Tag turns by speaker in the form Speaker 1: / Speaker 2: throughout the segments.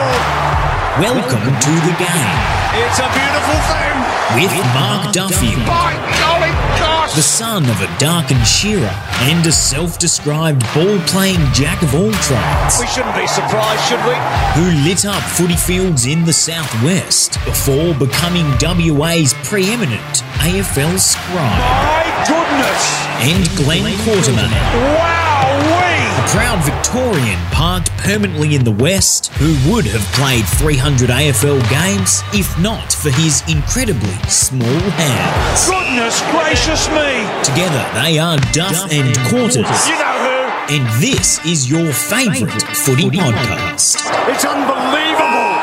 Speaker 1: Welcome to the game
Speaker 2: It's a beautiful thing.
Speaker 1: with Mark Duffield.
Speaker 2: By golly gosh.
Speaker 1: the son of a darkened shearer and a self-described ball-playing jack of all trades,
Speaker 2: We shouldn't be surprised, should we?
Speaker 1: who lit up footy fields in the southwest before becoming WA's preeminent AFL scribe,
Speaker 2: My goodness.
Speaker 1: and Glen Quartermain.
Speaker 2: Wow-wee.
Speaker 1: A proud Victorian parked permanently in the West who would have played 300 AFL games if not for his incredibly small hands.
Speaker 2: Goodness gracious me.
Speaker 1: Together they are Duff and Quarters,
Speaker 2: You know who?
Speaker 1: and this is your favourite footy podcast.
Speaker 2: who? It's unbelievable.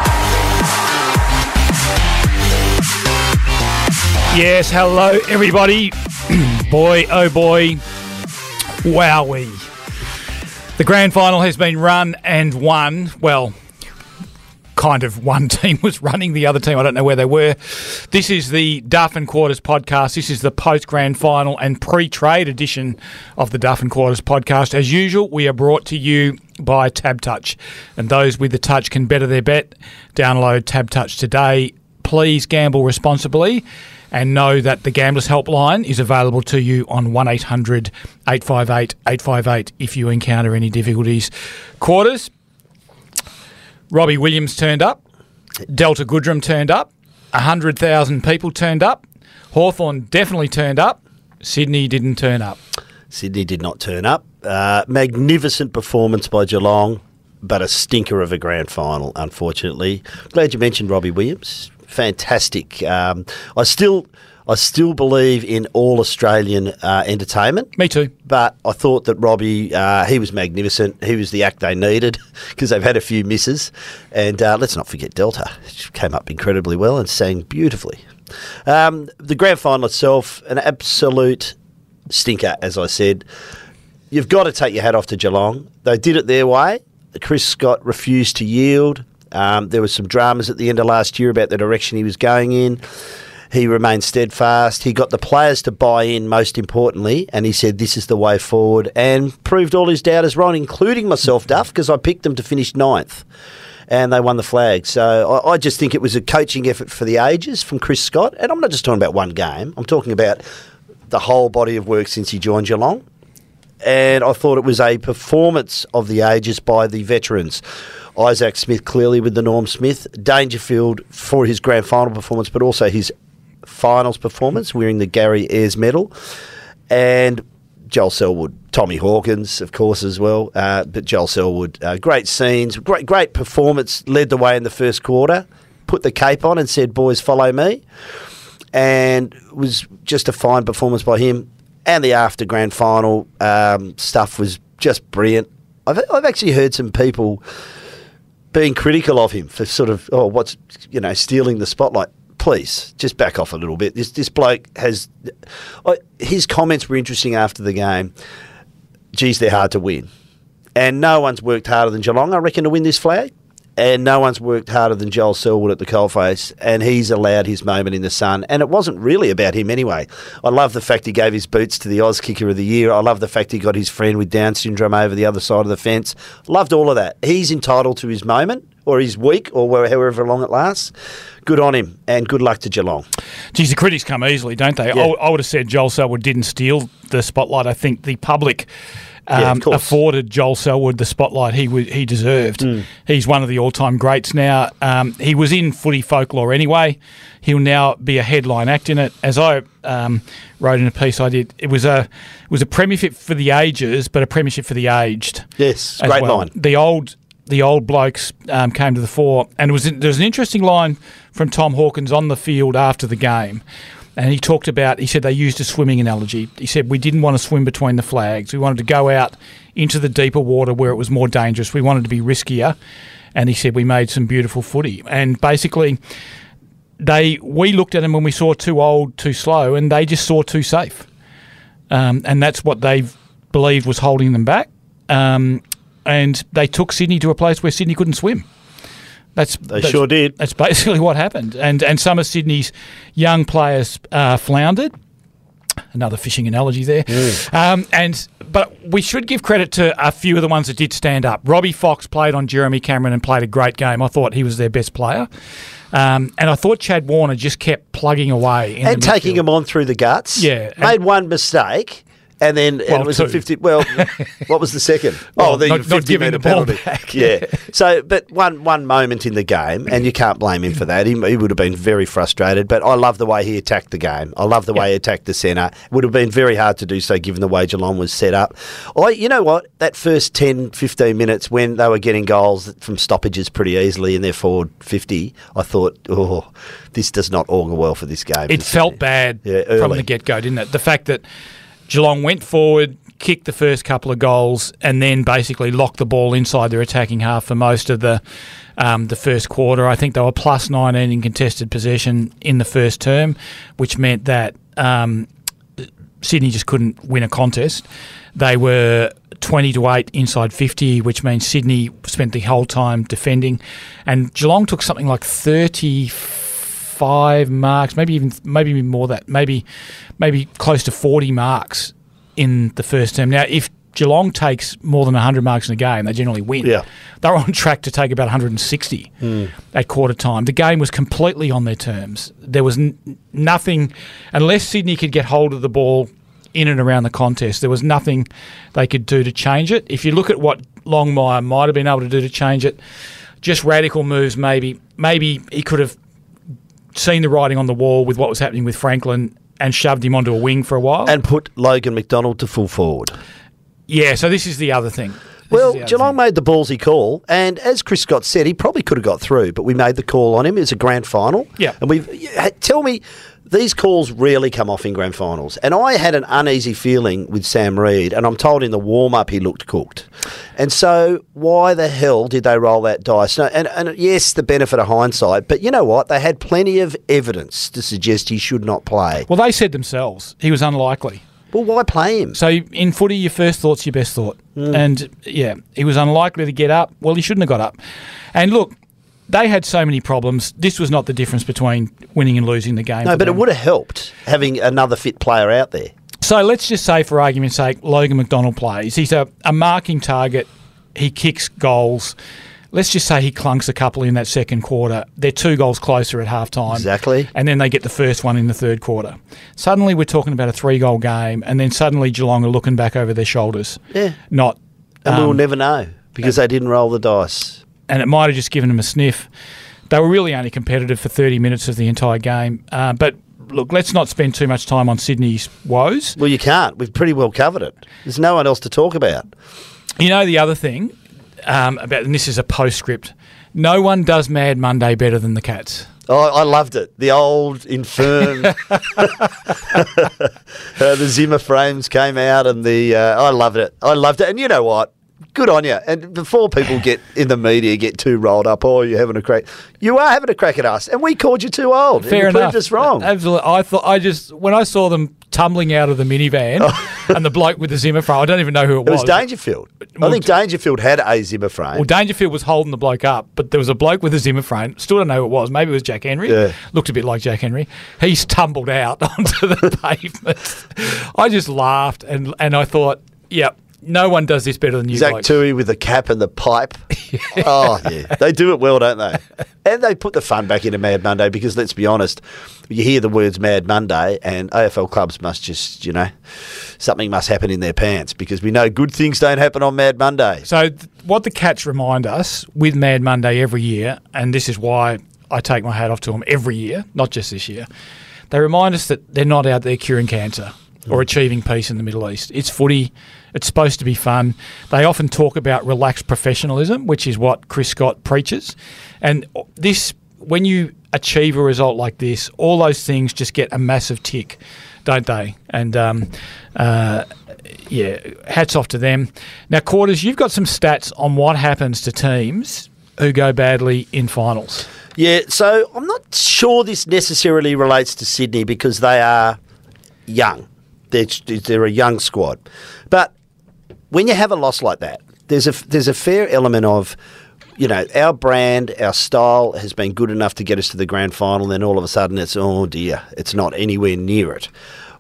Speaker 3: Yes, hello everybody. boy, oh boy, wowee. The grand final has been run and won. Well, kind of one team was running, the other team, I don't know where they were. This is the Duff and Quarters podcast. This is the post grand final and pre trade edition of the Duff and Quarters podcast. As usual, we are brought to you by Tab Touch. And those with the touch can better their bet. Download Tab Touch today. Please gamble responsibly and know that the Gamblers Helpline is available to you on 1800 858 858 if you encounter any difficulties. Quarters, Robbie Williams turned up, Delta Goodrem turned up, 100,000 people turned up, Hawthorn definitely turned up, Sydney didn't turn up.
Speaker 4: Sydney did not turn up. Uh, magnificent performance by Geelong, but a stinker of a grand final, unfortunately. Glad you mentioned Robbie Williams. Fantastic. Um, I still, I still believe in all Australian uh, entertainment.
Speaker 3: Me too.
Speaker 4: But I thought that Robbie, uh, he was magnificent. He was the act they needed because they've had a few misses. And uh, let's not forget Delta. She came up incredibly well and sang beautifully. Um, the grand final itself, an absolute stinker, as I said. You've got to take your hat off to Geelong. They did it their way. Chris Scott refused to yield. Um, there was some dramas at the end of last year about the direction he was going in. He remained steadfast. He got the players to buy in, most importantly, and he said this is the way forward and proved all his doubters wrong, including myself, Duff, because I picked them to finish ninth and they won the flag. So I, I just think it was a coaching effort for the ages from Chris Scott. And I'm not just talking about one game, I'm talking about the whole body of work since he joined Geelong and I thought it was a performance of the ages by the veterans. Isaac Smith clearly with the Norm Smith, Dangerfield for his grand final performance, but also his finals performance, wearing the Gary Ayres medal, and Joel Selwood, Tommy Hawkins, of course, as well. Uh, but Joel Selwood, uh, great scenes, great great performance, led the way in the first quarter, put the cape on and said, "Boys, follow me." and was just a fine performance by him. And the after grand final um, stuff was just brilliant. I've, I've actually heard some people being critical of him for sort of, oh, what's, you know, stealing the spotlight. Please, just back off a little bit. This, this bloke has. His comments were interesting after the game. Geez, they're hard to win. And no one's worked harder than Geelong, I reckon, to win this flag. And no one's worked harder than Joel Selwood at the coalface, and he's allowed his moment in the sun. And it wasn't really about him anyway. I love the fact he gave his boots to the Auskicker of the Year. I love the fact he got his friend with Down syndrome over the other side of the fence. Loved all of that. He's entitled to his moment, or his week, or however long it lasts. Good on him, and good luck to Geelong.
Speaker 3: Geez, the critics come easily, don't they?
Speaker 4: Yeah.
Speaker 3: I, I would have said Joel Selwood didn't steal the spotlight. I think the public um,
Speaker 4: course.
Speaker 3: afforded Joel Selwood the spotlight he w- he deserved.
Speaker 4: Hmm.
Speaker 3: He's one of the all time greats now. Um, he was in footy folklore anyway. He'll now be a headline act in it. As I um, wrote in a piece I did, it was a it was a premiership for the ages, but a premiership for the aged.
Speaker 4: Yes, great
Speaker 3: well.
Speaker 4: line.
Speaker 3: The old the old blokes um, came to the fore, and it was there was an interesting line from Tom Hawkins on the field after the game, and he talked about he said they used a swimming analogy. He said we didn't want to swim between the flags. We wanted to go out into the deeper water where it was more dangerous. We wanted to be riskier, and he said we made some beautiful footy. And basically, they we looked at them when we saw too old, too slow, and they just saw too safe, um, and that's what they believed was holding them back. Um, and they took Sydney to a place where Sydney couldn't swim. That's
Speaker 4: They
Speaker 3: that's-
Speaker 4: sure did.
Speaker 3: That's basically what happened, and and some of Sydney's young players uh, floundered. Another fishing analogy there, um, and But we should give credit to a few of the ones that did stand up. Robbie Fox played on Jeremy Cameron and played a great game. I thought he was their best player. Um, and I thought Chad Warner just kept plugging away. In
Speaker 4: and taking
Speaker 3: midfield.
Speaker 4: him on through the guts.
Speaker 3: Yeah,
Speaker 4: Made one mistake. And then and it was
Speaker 3: two.
Speaker 4: a 50. Well, what was the second?
Speaker 3: Well,
Speaker 4: oh, the
Speaker 3: not- not
Speaker 4: 50
Speaker 3: giving
Speaker 4: metre
Speaker 3: the ball
Speaker 4: penalty.
Speaker 3: back.
Speaker 4: Yeah. So, but one one moment in the game, and you can't blame him for that. He, he would have been very frustrated. But I love the way he attacked the game. I love the way he attacked the centre. It would have been very hard to do so given the way Geelong was set up. I, you know what? That first 10, 15 minutes when they were getting goals from stoppages pretty easily in their forward 50, I thought, oh, this does not augur well for this game.
Speaker 3: It felt bad
Speaker 4: Yeah,
Speaker 3: from the get go, didn't it? The fact that Geelong went forward, kicked the first couple of goals, and then basically locked the ball inside their attacking half for most of the um, the first quarter. I think they were plus 19 in contested possession in the first term, which meant that um, Sydney just couldn't win a contest. They were 20 to 8 inside 50, which means Sydney spent the whole time defending. And Geelong took something like 35 marks, maybe even maybe even more that, maybe maybe close to 40 marks in the first term. Now, if Geelong takes more than 100 marks in a game, they generally win.
Speaker 4: Yeah.
Speaker 3: They're on track to take about 160 hmm. at quarter time. The game was completely on their terms. There was n- nothing, unless Sydney could get hold of the ball in and around the contest, there was nothing they could do to change it. If you look at what Longmire might have been able to do to change it, just radical moves maybe. Maybe he could have seen the writing on the wall with what was happening with Franklin and shoved him onto a wing for a while.
Speaker 4: And put Logan McDonald to full forward.
Speaker 3: yeah, so this is the other thing. This
Speaker 4: Well, Geelong
Speaker 3: thing.
Speaker 4: made the ballsy call, and as Chris Scott said, he probably could have got through, but we made the call on him. It's a grand final.
Speaker 3: Yeah.
Speaker 4: And we've tell me, these calls rarely come off in grand finals, and I had an uneasy feeling with Sam Reid, and I'm told in the warm up he looked cooked, and so why the hell did they roll that dice? No, and, and yes, the benefit of hindsight, but you know what? They had plenty of evidence to suggest he should not play.
Speaker 3: Well, they said themselves he was unlikely.
Speaker 4: Well, why play him?
Speaker 3: So in footy, your first thought's your best thought. Mm. And yeah, he was unlikely to get up. Well, he shouldn't have got up. And look, they had so many problems. This was not the difference between winning and losing the game.
Speaker 4: No, but it would have helped having another fit player out there.
Speaker 3: So let's just say, for argument's sake, Logan McDonald plays. He's a, a marking target. He kicks goals. Let's just say he clunks a couple in that second quarter. They're two goals closer at half time.
Speaker 4: Exactly.
Speaker 3: And then they get the first one in the third quarter. Suddenly we're talking about a three goal game, and then suddenly Geelong are looking back over their shoulders.
Speaker 4: Yeah.
Speaker 3: Not.
Speaker 4: And we'll
Speaker 3: um,
Speaker 4: never know because they didn't roll the dice.
Speaker 3: And it might have just given them a sniff. They were really only competitive for 30 minutes of the entire game. Uh, but look, let's not spend too much time on Sydney's woes.
Speaker 4: Well, you can't. We've pretty well covered it. There's no one else to talk about.
Speaker 3: You know the other thing um, about, and this is a postscript. No one does Mad Monday better than the Cats.
Speaker 4: Oh, I loved it. The old infirm, uh, the Zimmer frames came out, and the uh, I loved it. I loved it. And you know what? Good on you. And before people get in the media get too rolled up, oh, you're having a crack. You are having a crack at us, and we called you too old.
Speaker 3: Fair
Speaker 4: you
Speaker 3: enough.
Speaker 4: Proved us wrong.
Speaker 3: Absolutely. I thought I just when I saw them tumbling out of the minivan oh. and the bloke with the Zimmer frame. I don't even know who it
Speaker 4: It
Speaker 3: was.
Speaker 4: was Dangerfield. I think Dangerfield had a Zimmer frame.
Speaker 3: Well, Dangerfield was holding the bloke up, but there was a bloke with a Zimmer frame. Still don't know who it was. Maybe it was Jack Henry.
Speaker 4: Yeah.
Speaker 3: Looked a bit like Jack Henry. He's tumbled out onto the pavement. I just laughed and and I thought, yep, no one does this better than you.
Speaker 4: Zach
Speaker 3: blokes.
Speaker 4: Tui with the cap and the pipe. oh, yeah. They do it well, don't they? And they put the fun back into Mad Monday because, let's be honest, you hear the words Mad Monday and AFL clubs must just, you know, something must happen in their pants because we know good things don't happen on Mad Monday.
Speaker 3: So, th- what the Cats remind us with Mad Monday every year, and this is why I take my hat off to them every year, not just this year, they remind us that they're not out there curing cancer or achieving peace in the Middle East. It's footy, it's supposed to be fun. They often talk about relaxed professionalism, which is what Chris Scott preaches. And this, when you achieve a result like this, all those things just get a massive tick, don't they? And, um, uh, yeah, hats off to them. Now, Quarters, you've got some stats on what happens to teams who go badly in finals.
Speaker 4: Yeah, so I'm not sure this necessarily relates to Sydney because they are young. They're, they're a young squad. But when you have a loss like that, there's a, there's a fair element of, you know, our brand, our style has been good enough to get us to the grand final, And then all of a sudden it's, oh dear, it's not anywhere near it.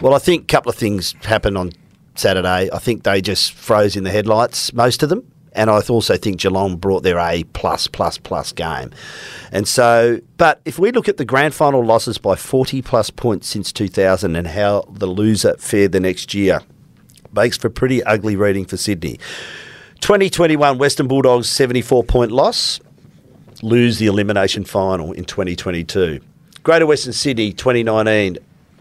Speaker 4: Well, I think a couple of things happened on Saturday. I think they just froze in the headlights, most of them. And I also think Geelong brought their A plus plus plus game. And so, but if we look at the grand final losses by 40 plus points since 2000 and how the loser fared the next year, makes for pretty ugly reading for Sydney. 2021 Western Bulldogs 74 point loss, lose the elimination final in 2022. Greater Western Sydney 2019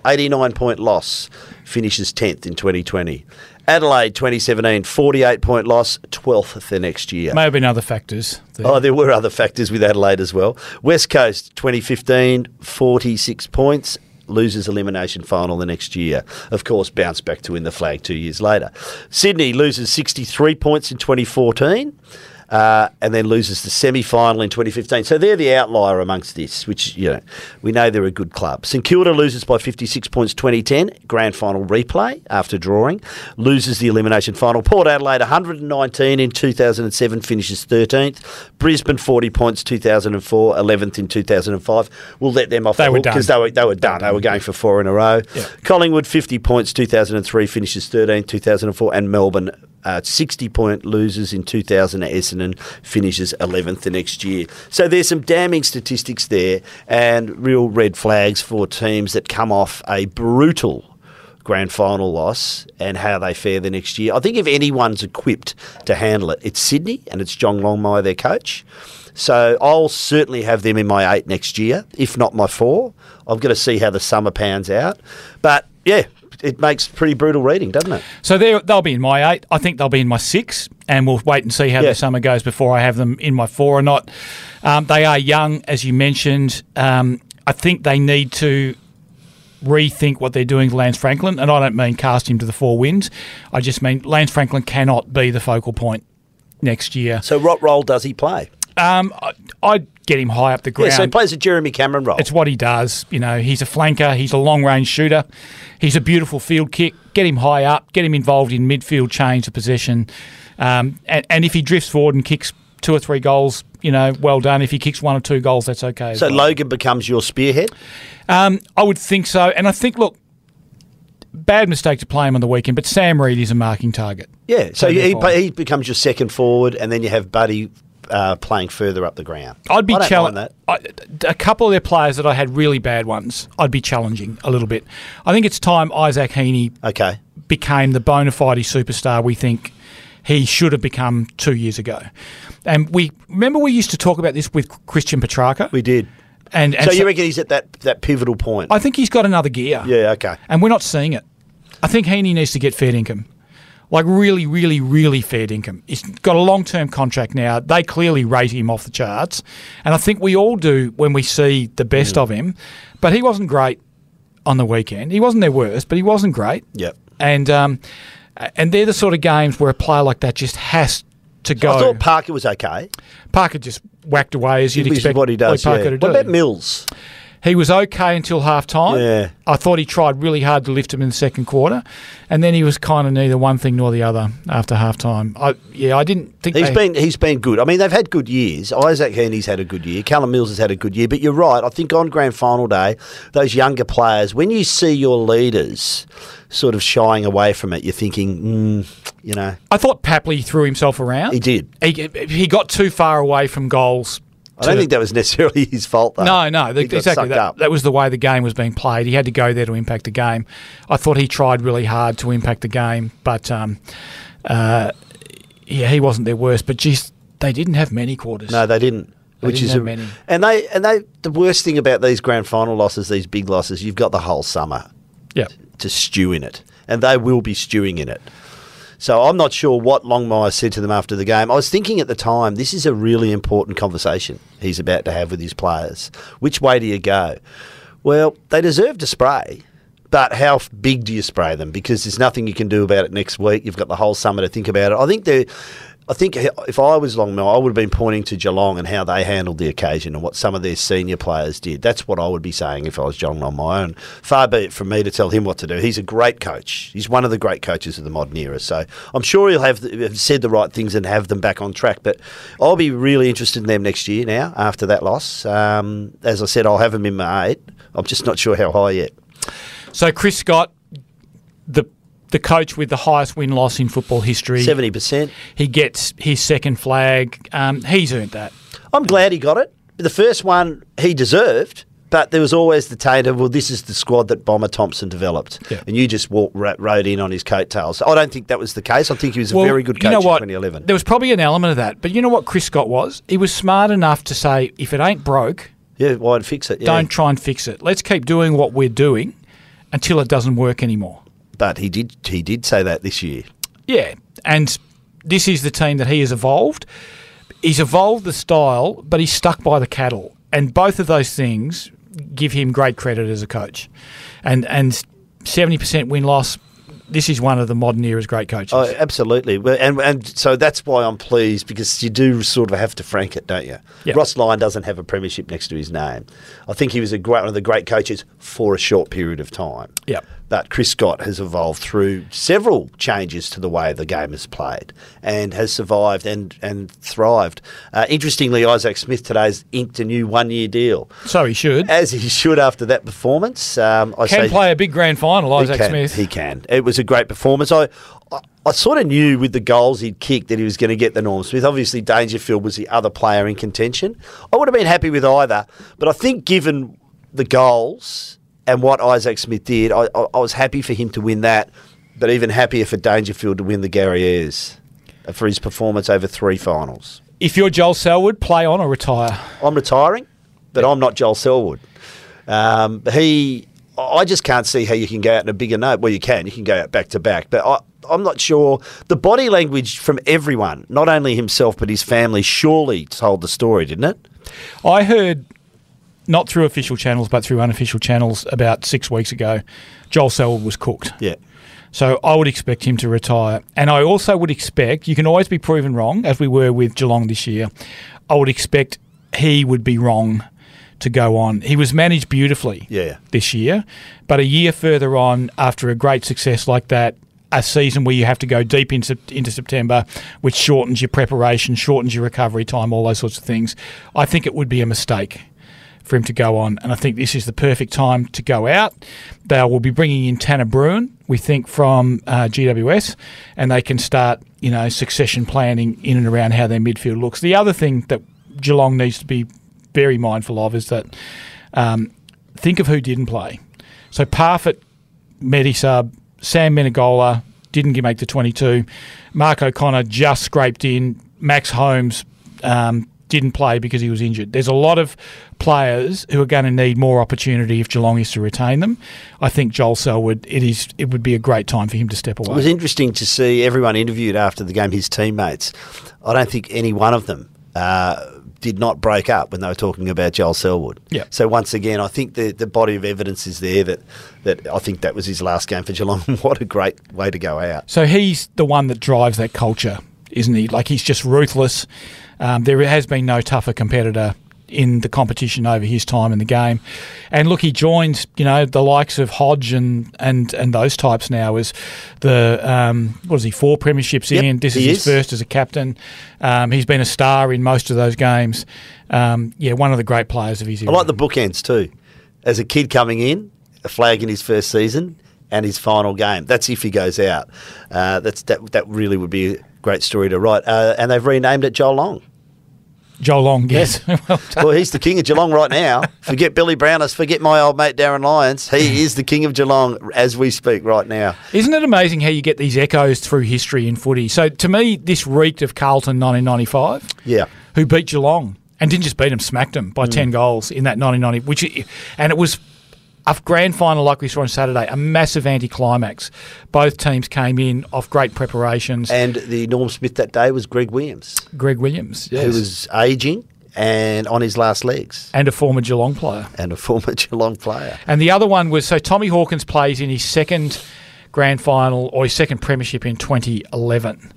Speaker 4: 89 point loss, finishes 10th in 2020. Adelaide 2017 48 point loss, 12th the next year.
Speaker 3: May have been other factors. there.
Speaker 4: Oh, there were other factors with Adelaide as well. West Coast 2015, 46 points, loses elimination final the next year. Of course, bounced back to win the flag two years later. Sydney loses 63 points in 2014. Uh, and then loses the semi-final in 2015. So they're the outlier amongst this, which you know we know they're a good club. St Kilda loses by 56 points 2010, grand final replay after drawing, loses the elimination final. Port Adelaide 119 in 2007, finishes 13th. Brisbane 40 points 2004, 11th in 2005. We'll let them off
Speaker 3: They
Speaker 4: the hook because they were they were done. They were going for four in a row.
Speaker 3: Yeah.
Speaker 4: Collingwood 50 points 2003, finishes 13th 2004, and Melbourne uh, 60 point losers in 2000 at Essendon, finishes 11th the next year. So there's some damning statistics there and real red flags for teams that come off a brutal grand final loss and how they fare the next year. I think if anyone's equipped to handle it, it's Sydney and it's John Longmire, their coach. So I'll certainly have them in my eight next year, if not my four. I've got to see how the summer pans out. But yeah, it makes pretty brutal reading, doesn't it?
Speaker 3: So they'll be in my eight. I think they'll be in my six, and we'll wait and see how
Speaker 4: Yeah.
Speaker 3: the summer goes before I have them in my four or not. Um, they are young, as you mentioned. Um, I think they need to rethink what they're doing to Lance Franklin, and I don't mean cast him to the four winds. I just mean Lance Franklin cannot be the focal point next year.
Speaker 4: So what role does he play?
Speaker 3: Um, I, I'd get him high up the ground.
Speaker 4: Yeah, so he plays a Jeremy Cameron role.
Speaker 3: It's what he does. You know, he's a flanker. He's a long range shooter. He's a beautiful field kick. Get him high up. Get him involved in midfield change of possession. Um, and, and if he drifts forward and kicks two or three goals, you know, well done. If he kicks one or two goals, that's okay.
Speaker 4: so
Speaker 3: well.
Speaker 4: Logan becomes your spearhead.
Speaker 3: Um, I would think so. And I think, look, bad mistake to play him on the weekend, but Sam Reid is a marking target.
Speaker 4: Yeah, so
Speaker 3: So
Speaker 4: he, he becomes your second forward, and then you have Buddy uh, playing further up the ground.
Speaker 3: I'd be challenging
Speaker 4: that.
Speaker 3: a couple of their players that I had really bad ones. I'd be challenging a little bit. I think it's time Isaac Heaney
Speaker 4: Okay,
Speaker 3: became the bona fide superstar we think he should have become two years ago. And we remember we used to talk about this with Christian Petracca.
Speaker 4: we did.
Speaker 3: and, and
Speaker 4: So, you reckon he's at that, that pivotal point?
Speaker 3: I think he's got another gear.
Speaker 4: yeah, okay.
Speaker 3: And we're not seeing it. I think Heaney needs to get fair income. Like really, really, really fair income. He's got a long term contract now. They clearly rate him off the charts. And I think we all do when we see the best of him. But he wasn't great on the weekend. He wasn't their worst, but he wasn't great.
Speaker 4: Yep.
Speaker 3: And um, and they're the sort of games where a player like that just has to go.
Speaker 4: I thought Parker was okay.
Speaker 3: Parker just whacked away as you'd
Speaker 4: Which is
Speaker 3: expect
Speaker 4: what he does.
Speaker 3: Parker
Speaker 4: yeah.
Speaker 3: to do.
Speaker 4: What about Mills?
Speaker 3: He was okay until half time.
Speaker 4: Yeah.
Speaker 3: I thought he tried really hard to lift him in the second quarter, and then he was kind of neither one thing nor the other after half time. I, yeah, I didn't think
Speaker 4: He's
Speaker 3: they-
Speaker 4: been he's been good. I mean, they've had good years. Isaac Heaney's had a good year. Callum Mills has had a good year. But you're right. I think on grand final day, those younger players, when you see your leaders sort of shying away from it, you're thinking, mm, you know,
Speaker 3: I thought Papley threw himself around.
Speaker 4: he did.
Speaker 3: He, he got too far away from goals.
Speaker 4: I don't think that was necessarily his fault, though.
Speaker 3: No, no,
Speaker 4: He
Speaker 3: exactly. That, that was the way the game was being played. He had to go there to impact the game. I thought he tried really hard to impact the game, but um, uh, yeah, he wasn't their worst. But geez, they didn't have many quarters.
Speaker 4: No, they didn't.
Speaker 3: They
Speaker 4: which
Speaker 3: didn't
Speaker 4: is a,
Speaker 3: many.
Speaker 4: and they and they the worst thing about these grand final losses, these big losses, you've got the whole summer
Speaker 3: yeah.
Speaker 4: to stew in it, and they will be stewing in it. So I'm not sure what Longmire said to them after the game. I was thinking at the time, this is a really important conversation he's about to have with his players. Which way do you go? Well, they deserve to spray, but how big do you spray them? Because there's nothing you can do about it next week. You've got the whole summer to think about it. I think they I think if I was Longmire, I would have been pointing to Geelong and how they handled the occasion and what some of their senior players did. That's what I would be saying if I was John Longmire. far be it from me to tell him what to do. He's a great coach. He's one of the great coaches of the modern era. So I'm sure he'll have, have said the right things and have them back on track. But I'll be really interested in them next year now after that loss. Um, as I said, I'll have them in my eight. I'm just not sure how high yet.
Speaker 3: So Chris Scott, the the coach with the highest win loss in football history.
Speaker 4: Seventy percent.
Speaker 3: He gets his second flag. Um, he's earned that.
Speaker 4: I'm glad he got it. The first one he deserved, but there was always the taint of, well, this is the squad that Bomber Thompson developed,
Speaker 3: Yeah.
Speaker 4: and you just walked, ro- rode in on his coattails. I don't think that was the case. I think he was a very good coach
Speaker 3: you know what?
Speaker 4: in 2011.
Speaker 3: There was probably an element of that, but you know what Chris Scott was? He was smart enough to say, if it ain't broke,
Speaker 4: yeah, why'd fix it? Yeah.
Speaker 3: don't try and fix it. Let's keep doing what we're doing until it doesn't work anymore.
Speaker 4: But he did. He did say that this year.
Speaker 3: Yeah, and this is the team that he has evolved. He's evolved the style, but he's stuck by the cattle, and both of those things give him great credit as a coach. And and seventy percent win loss. This is one of the modern era's great coaches.
Speaker 4: Oh, absolutely. And and so that's why I'm pleased because you do sort of have to frank it, don't you?
Speaker 3: Yeah.
Speaker 4: Ross Lyon doesn't have a premiership next to his name. I think he was a great, one of the great coaches for a short period of time.
Speaker 3: Yep.
Speaker 4: But Chris Scott has evolved through several changes to the way the game is played and has survived and, and thrived. Uh, interestingly, Isaac Smith today's inked a new one year deal,
Speaker 3: so he should.
Speaker 4: as he should after that performance. Um, I
Speaker 3: Can play a big grand final, Isaac
Speaker 4: can,
Speaker 3: Smith.
Speaker 4: He can. It was a great performance. I, I, I sort of knew with the goals he'd kicked that he was going to get the Norm Smith. Obviously, Dangerfield was the other player in contention. I would have been happy with either, but I think given the goals and what Isaac Smith did, I, I, I was happy for him to win that, but even happier for Dangerfield to win the Gary Ayres for his performance over three finals.
Speaker 3: if you're Joel Selwood, play on or retire.
Speaker 4: I'm retiring, but I'm not Joel Selwood. Um, he, I just can't see how you can go out in a bigger note. Well, you can. You can go out back to back, but I, I'm not sure. The body language from everyone, not only himself but his family, surely told the story, didn't it?
Speaker 3: I heard, not through official channels, but through unofficial channels, about six weeks ago, Joel Selwood was cooked.
Speaker 4: Yeah.
Speaker 3: So I would expect him to retire. And I also would expect, you can always be proven wrong, as we were with Geelong this year. I would expect he would be wrong to go on. He was managed beautifully
Speaker 4: Yeah.
Speaker 3: this year, but a year further on, after a great success like that, a season where you have to go deep into, into September, which shortens your preparation, shortens your recovery time, all those sorts of things, I think it would be a mistake for him to go on. And I think this is the perfect time to go out. They will be bringing in Tanner Bruhn, we think, from uh, GWS, and they can start, you know, succession planning in and around how their midfield looks. The other thing that Geelong needs to be very mindful of is that um, think of who didn't play. So Parfitt, Medisub, Sam Menegola didn't make the 22. Mark O'Connor just scraped in. Max Holmes um, didn't play because he was injured. There's a lot of players who are going to need more opportunity if Geelong is to retain them. I think Joel Selwood, it is, it would be a great time for him to step away.
Speaker 4: It was interesting to see everyone interviewed after the game, his teammates. I don't think any one of them uh, did not break up when they were talking about Joel Selwood.
Speaker 3: Yeah.
Speaker 4: So once again, I think the, the body of evidence is there that, that I think that was his last game for Geelong. what a great way to go out.
Speaker 3: So he's the one that drives that culture, isn't he? Like he's just ruthless. Um, there has been no tougher competitor in the competition over his time in the game. And look, he joins, you know, the likes of Hodge and and, and those types now as the um, what is he four premierships
Speaker 4: Yep,
Speaker 3: in. This is his
Speaker 4: is.
Speaker 3: first as a captain. Um, he's been a star in most of those games. Um, yeah, one of the great players of his
Speaker 4: I like the bookends too. As a kid coming in, a flag in his first season, and his final game. That's if he goes out. Uh, that's that. That really would be great story to write. Uh, and they've renamed it Joel Long.
Speaker 3: Joel Long, yes. well.
Speaker 4: Well, he's the king of Geelong right now. Forget Billy Browners. Forget my old mate Darren Lyons. He is the king of Geelong as we speak right now.
Speaker 3: Isn't it amazing how you get these echoes through history in footy? So to me, this reeked of Carlton 1995,
Speaker 4: Yeah.
Speaker 3: who beat Geelong and didn't just beat them, smacked them by 10 goals in that 1990, which and it was a grand final like we saw on Saturday, a massive anticlimax. Both teams came in off great preparations.
Speaker 4: And the Norm Smith that day was Greg Williams,
Speaker 3: Greg Williams, yes,
Speaker 4: who was ageing and on his last legs,
Speaker 3: and a former Geelong player.
Speaker 4: and a former Geelong player.
Speaker 3: And the other one was so Tommy Hawkins plays in his second grand final or his second premiership in 2011.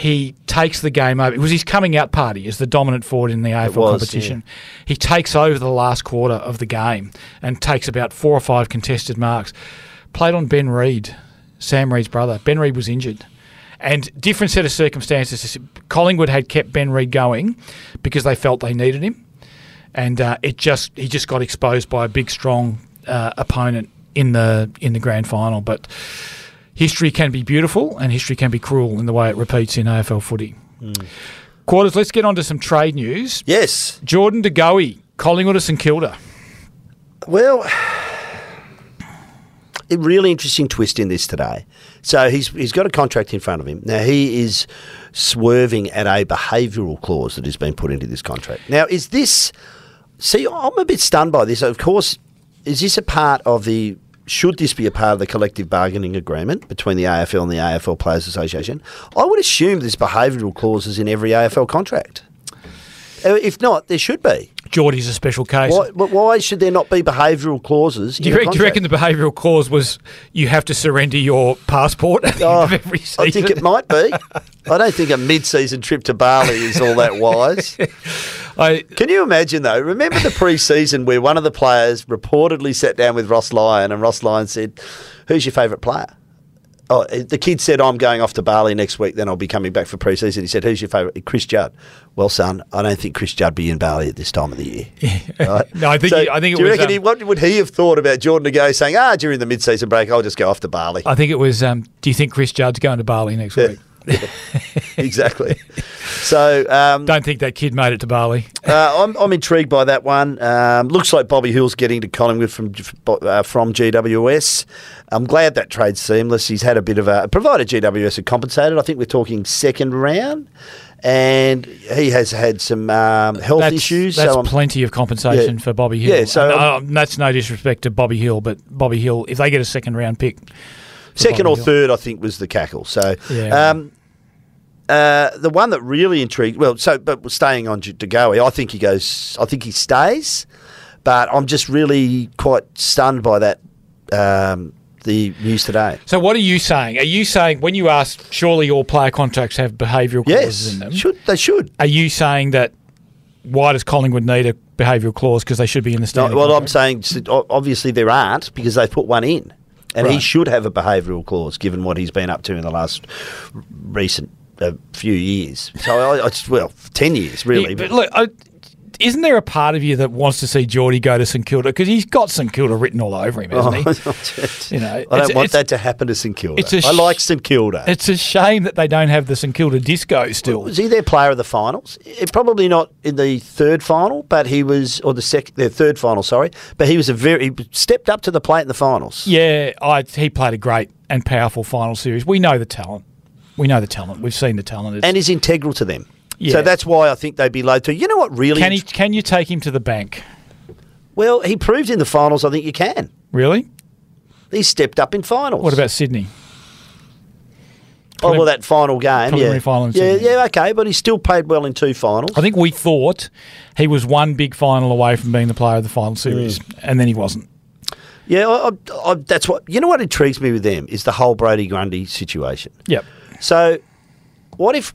Speaker 3: He takes the game over. It was his coming out party as the dominant forward in the AFL
Speaker 4: was,
Speaker 3: competition. He takes over the last quarter of the game and takes about four or five contested marks. Played on Ben Reid, Sam Reid's brother. Ben Reid was injured. And different set of circumstances. Collingwood had kept Ben Reid going because they felt they needed him and uh, it just he just got exposed by a big, strong uh, opponent in the in the grand final. But history can be beautiful and history can be cruel in the way it repeats in AFL footy. Quarters, let's get on to some trade news.
Speaker 4: Yes.
Speaker 3: Jordan De Goey, Collingwood to St Kilda.
Speaker 4: Well, a really interesting twist in this today. So he's he's got a contract in front of him. Now he is swerving at a behavioural clause that has been put into this contract. Now is this? See, I'm a bit stunned by this. Of course, is this a part of the? Should this be a part of the collective bargaining agreement between the AFL and the AFL Players Association? I would assume there's behavioural clauses in every AFL contract. Uh, If not, there should be.
Speaker 3: Geordie's a special case.
Speaker 4: Why, but why should there not be behavioural clauses?
Speaker 3: Do you, reckon, do you reckon the behavioural clause was you have to surrender your passport
Speaker 4: Oh,
Speaker 3: end of oh, every season?
Speaker 4: I think it might be. I don't think a mid-season trip to Bali is all that wise.
Speaker 3: I,
Speaker 4: Can you imagine though? Remember the pre-season where one of the players reportedly sat down with Ross Lyon, and Ross Lyon said, "Who's your favourite player?" Oh, the kid said, "I'm going off to Bali next week. Then I'll be coming back for pre-season." He said, "Who's your favourite? Chris Judd. Well, son, I don't think Chris Judd be in Bali at this time of the year. Right?
Speaker 3: No, I think he- I think it
Speaker 4: do you
Speaker 3: was,
Speaker 4: reckon
Speaker 3: um,
Speaker 4: he, what would he have thought about Jordan De Goey saying, "Ah, during the mid-season break, I'll just go off to Bali."
Speaker 3: I think it was. Um, do you think Chris Judd's going to Bali next
Speaker 4: Yeah.
Speaker 3: week?
Speaker 4: exactly. So um,
Speaker 3: Don't think that kid made it to Bali.
Speaker 4: uh, I'm, I'm intrigued by that one. Um, looks like Bobby Hill's getting to Collingwood from uh, from GWS. I'm glad that trade's seamless. He's had a bit of a provided GWS are compensated. I think we're talking second round, and he has had some um, health
Speaker 3: That's,
Speaker 4: issues.
Speaker 3: that's
Speaker 4: so
Speaker 3: plenty of compensation
Speaker 4: Yeah.
Speaker 3: for Bobby Hill.
Speaker 4: Yeah, so
Speaker 3: And, um, that's no disrespect to Bobby Hill, but Bobby Hill, if they get a second round pick,
Speaker 4: second or
Speaker 3: Hill.
Speaker 4: third, I think was the cackle. So.
Speaker 3: Yeah.
Speaker 4: Um, uh, the one that really intrigued, well, so but staying on De Goey, I think he goes. I think he stays, but I'm just really quite stunned by that. Um, the news today.
Speaker 3: So what are you saying? Are you saying when you ask, surely all player contracts have behavioural clauses
Speaker 4: Yes,
Speaker 3: in them?
Speaker 4: should they should.
Speaker 3: Are you saying that why does Collingwood need a behavioural clause because they should be in the
Speaker 4: No,
Speaker 3: standard?
Speaker 4: well, I'm saying obviously there aren't because they've put one in, and he should have a behavioural clause given what he's been up to in the last recent uh, few years. So I, I just, well, ten years really.
Speaker 3: Yeah, but look, I, isn't there a part of you that wants to see Geordie go to St Kilda because he's got St Kilda written all over him, hasn't he? You know,
Speaker 4: I don't want that to happen to St Kilda.
Speaker 3: a
Speaker 4: I
Speaker 3: sh-
Speaker 4: like St Kilda.
Speaker 3: It's a shame that they don't have the St Kilda disco still.
Speaker 4: Was he their player of the finals? Eh, Probably not in the third final, but he was, or the second, their third final, sorry. But he was a very he stepped up to the plate in the finals.
Speaker 3: Yeah, I, he played a great and powerful final series. We know the talent. We know the talent. We've seen the talent. It's-
Speaker 4: and is integral to them.
Speaker 3: Yeah.
Speaker 4: So that's why I think they'd be low to. You know what really?
Speaker 3: can he? Can you take him to the bank?
Speaker 4: well, he proved in the finals. I think you can.
Speaker 3: Really?
Speaker 4: He stepped up in finals.
Speaker 3: What about Sydney?
Speaker 4: Oh well, that final game, yeah,
Speaker 3: final in
Speaker 4: yeah,
Speaker 3: Sydney.
Speaker 4: yeah, okay, but he still played well in two finals.
Speaker 3: I think we thought he was one big final away from being the player of the final series,
Speaker 4: Mm.
Speaker 3: and then he wasn't.
Speaker 4: Yeah, I, I, I, that's what you know. What intrigues me with them is the whole Brody Grundy situation.
Speaker 3: Yep.
Speaker 4: So, what if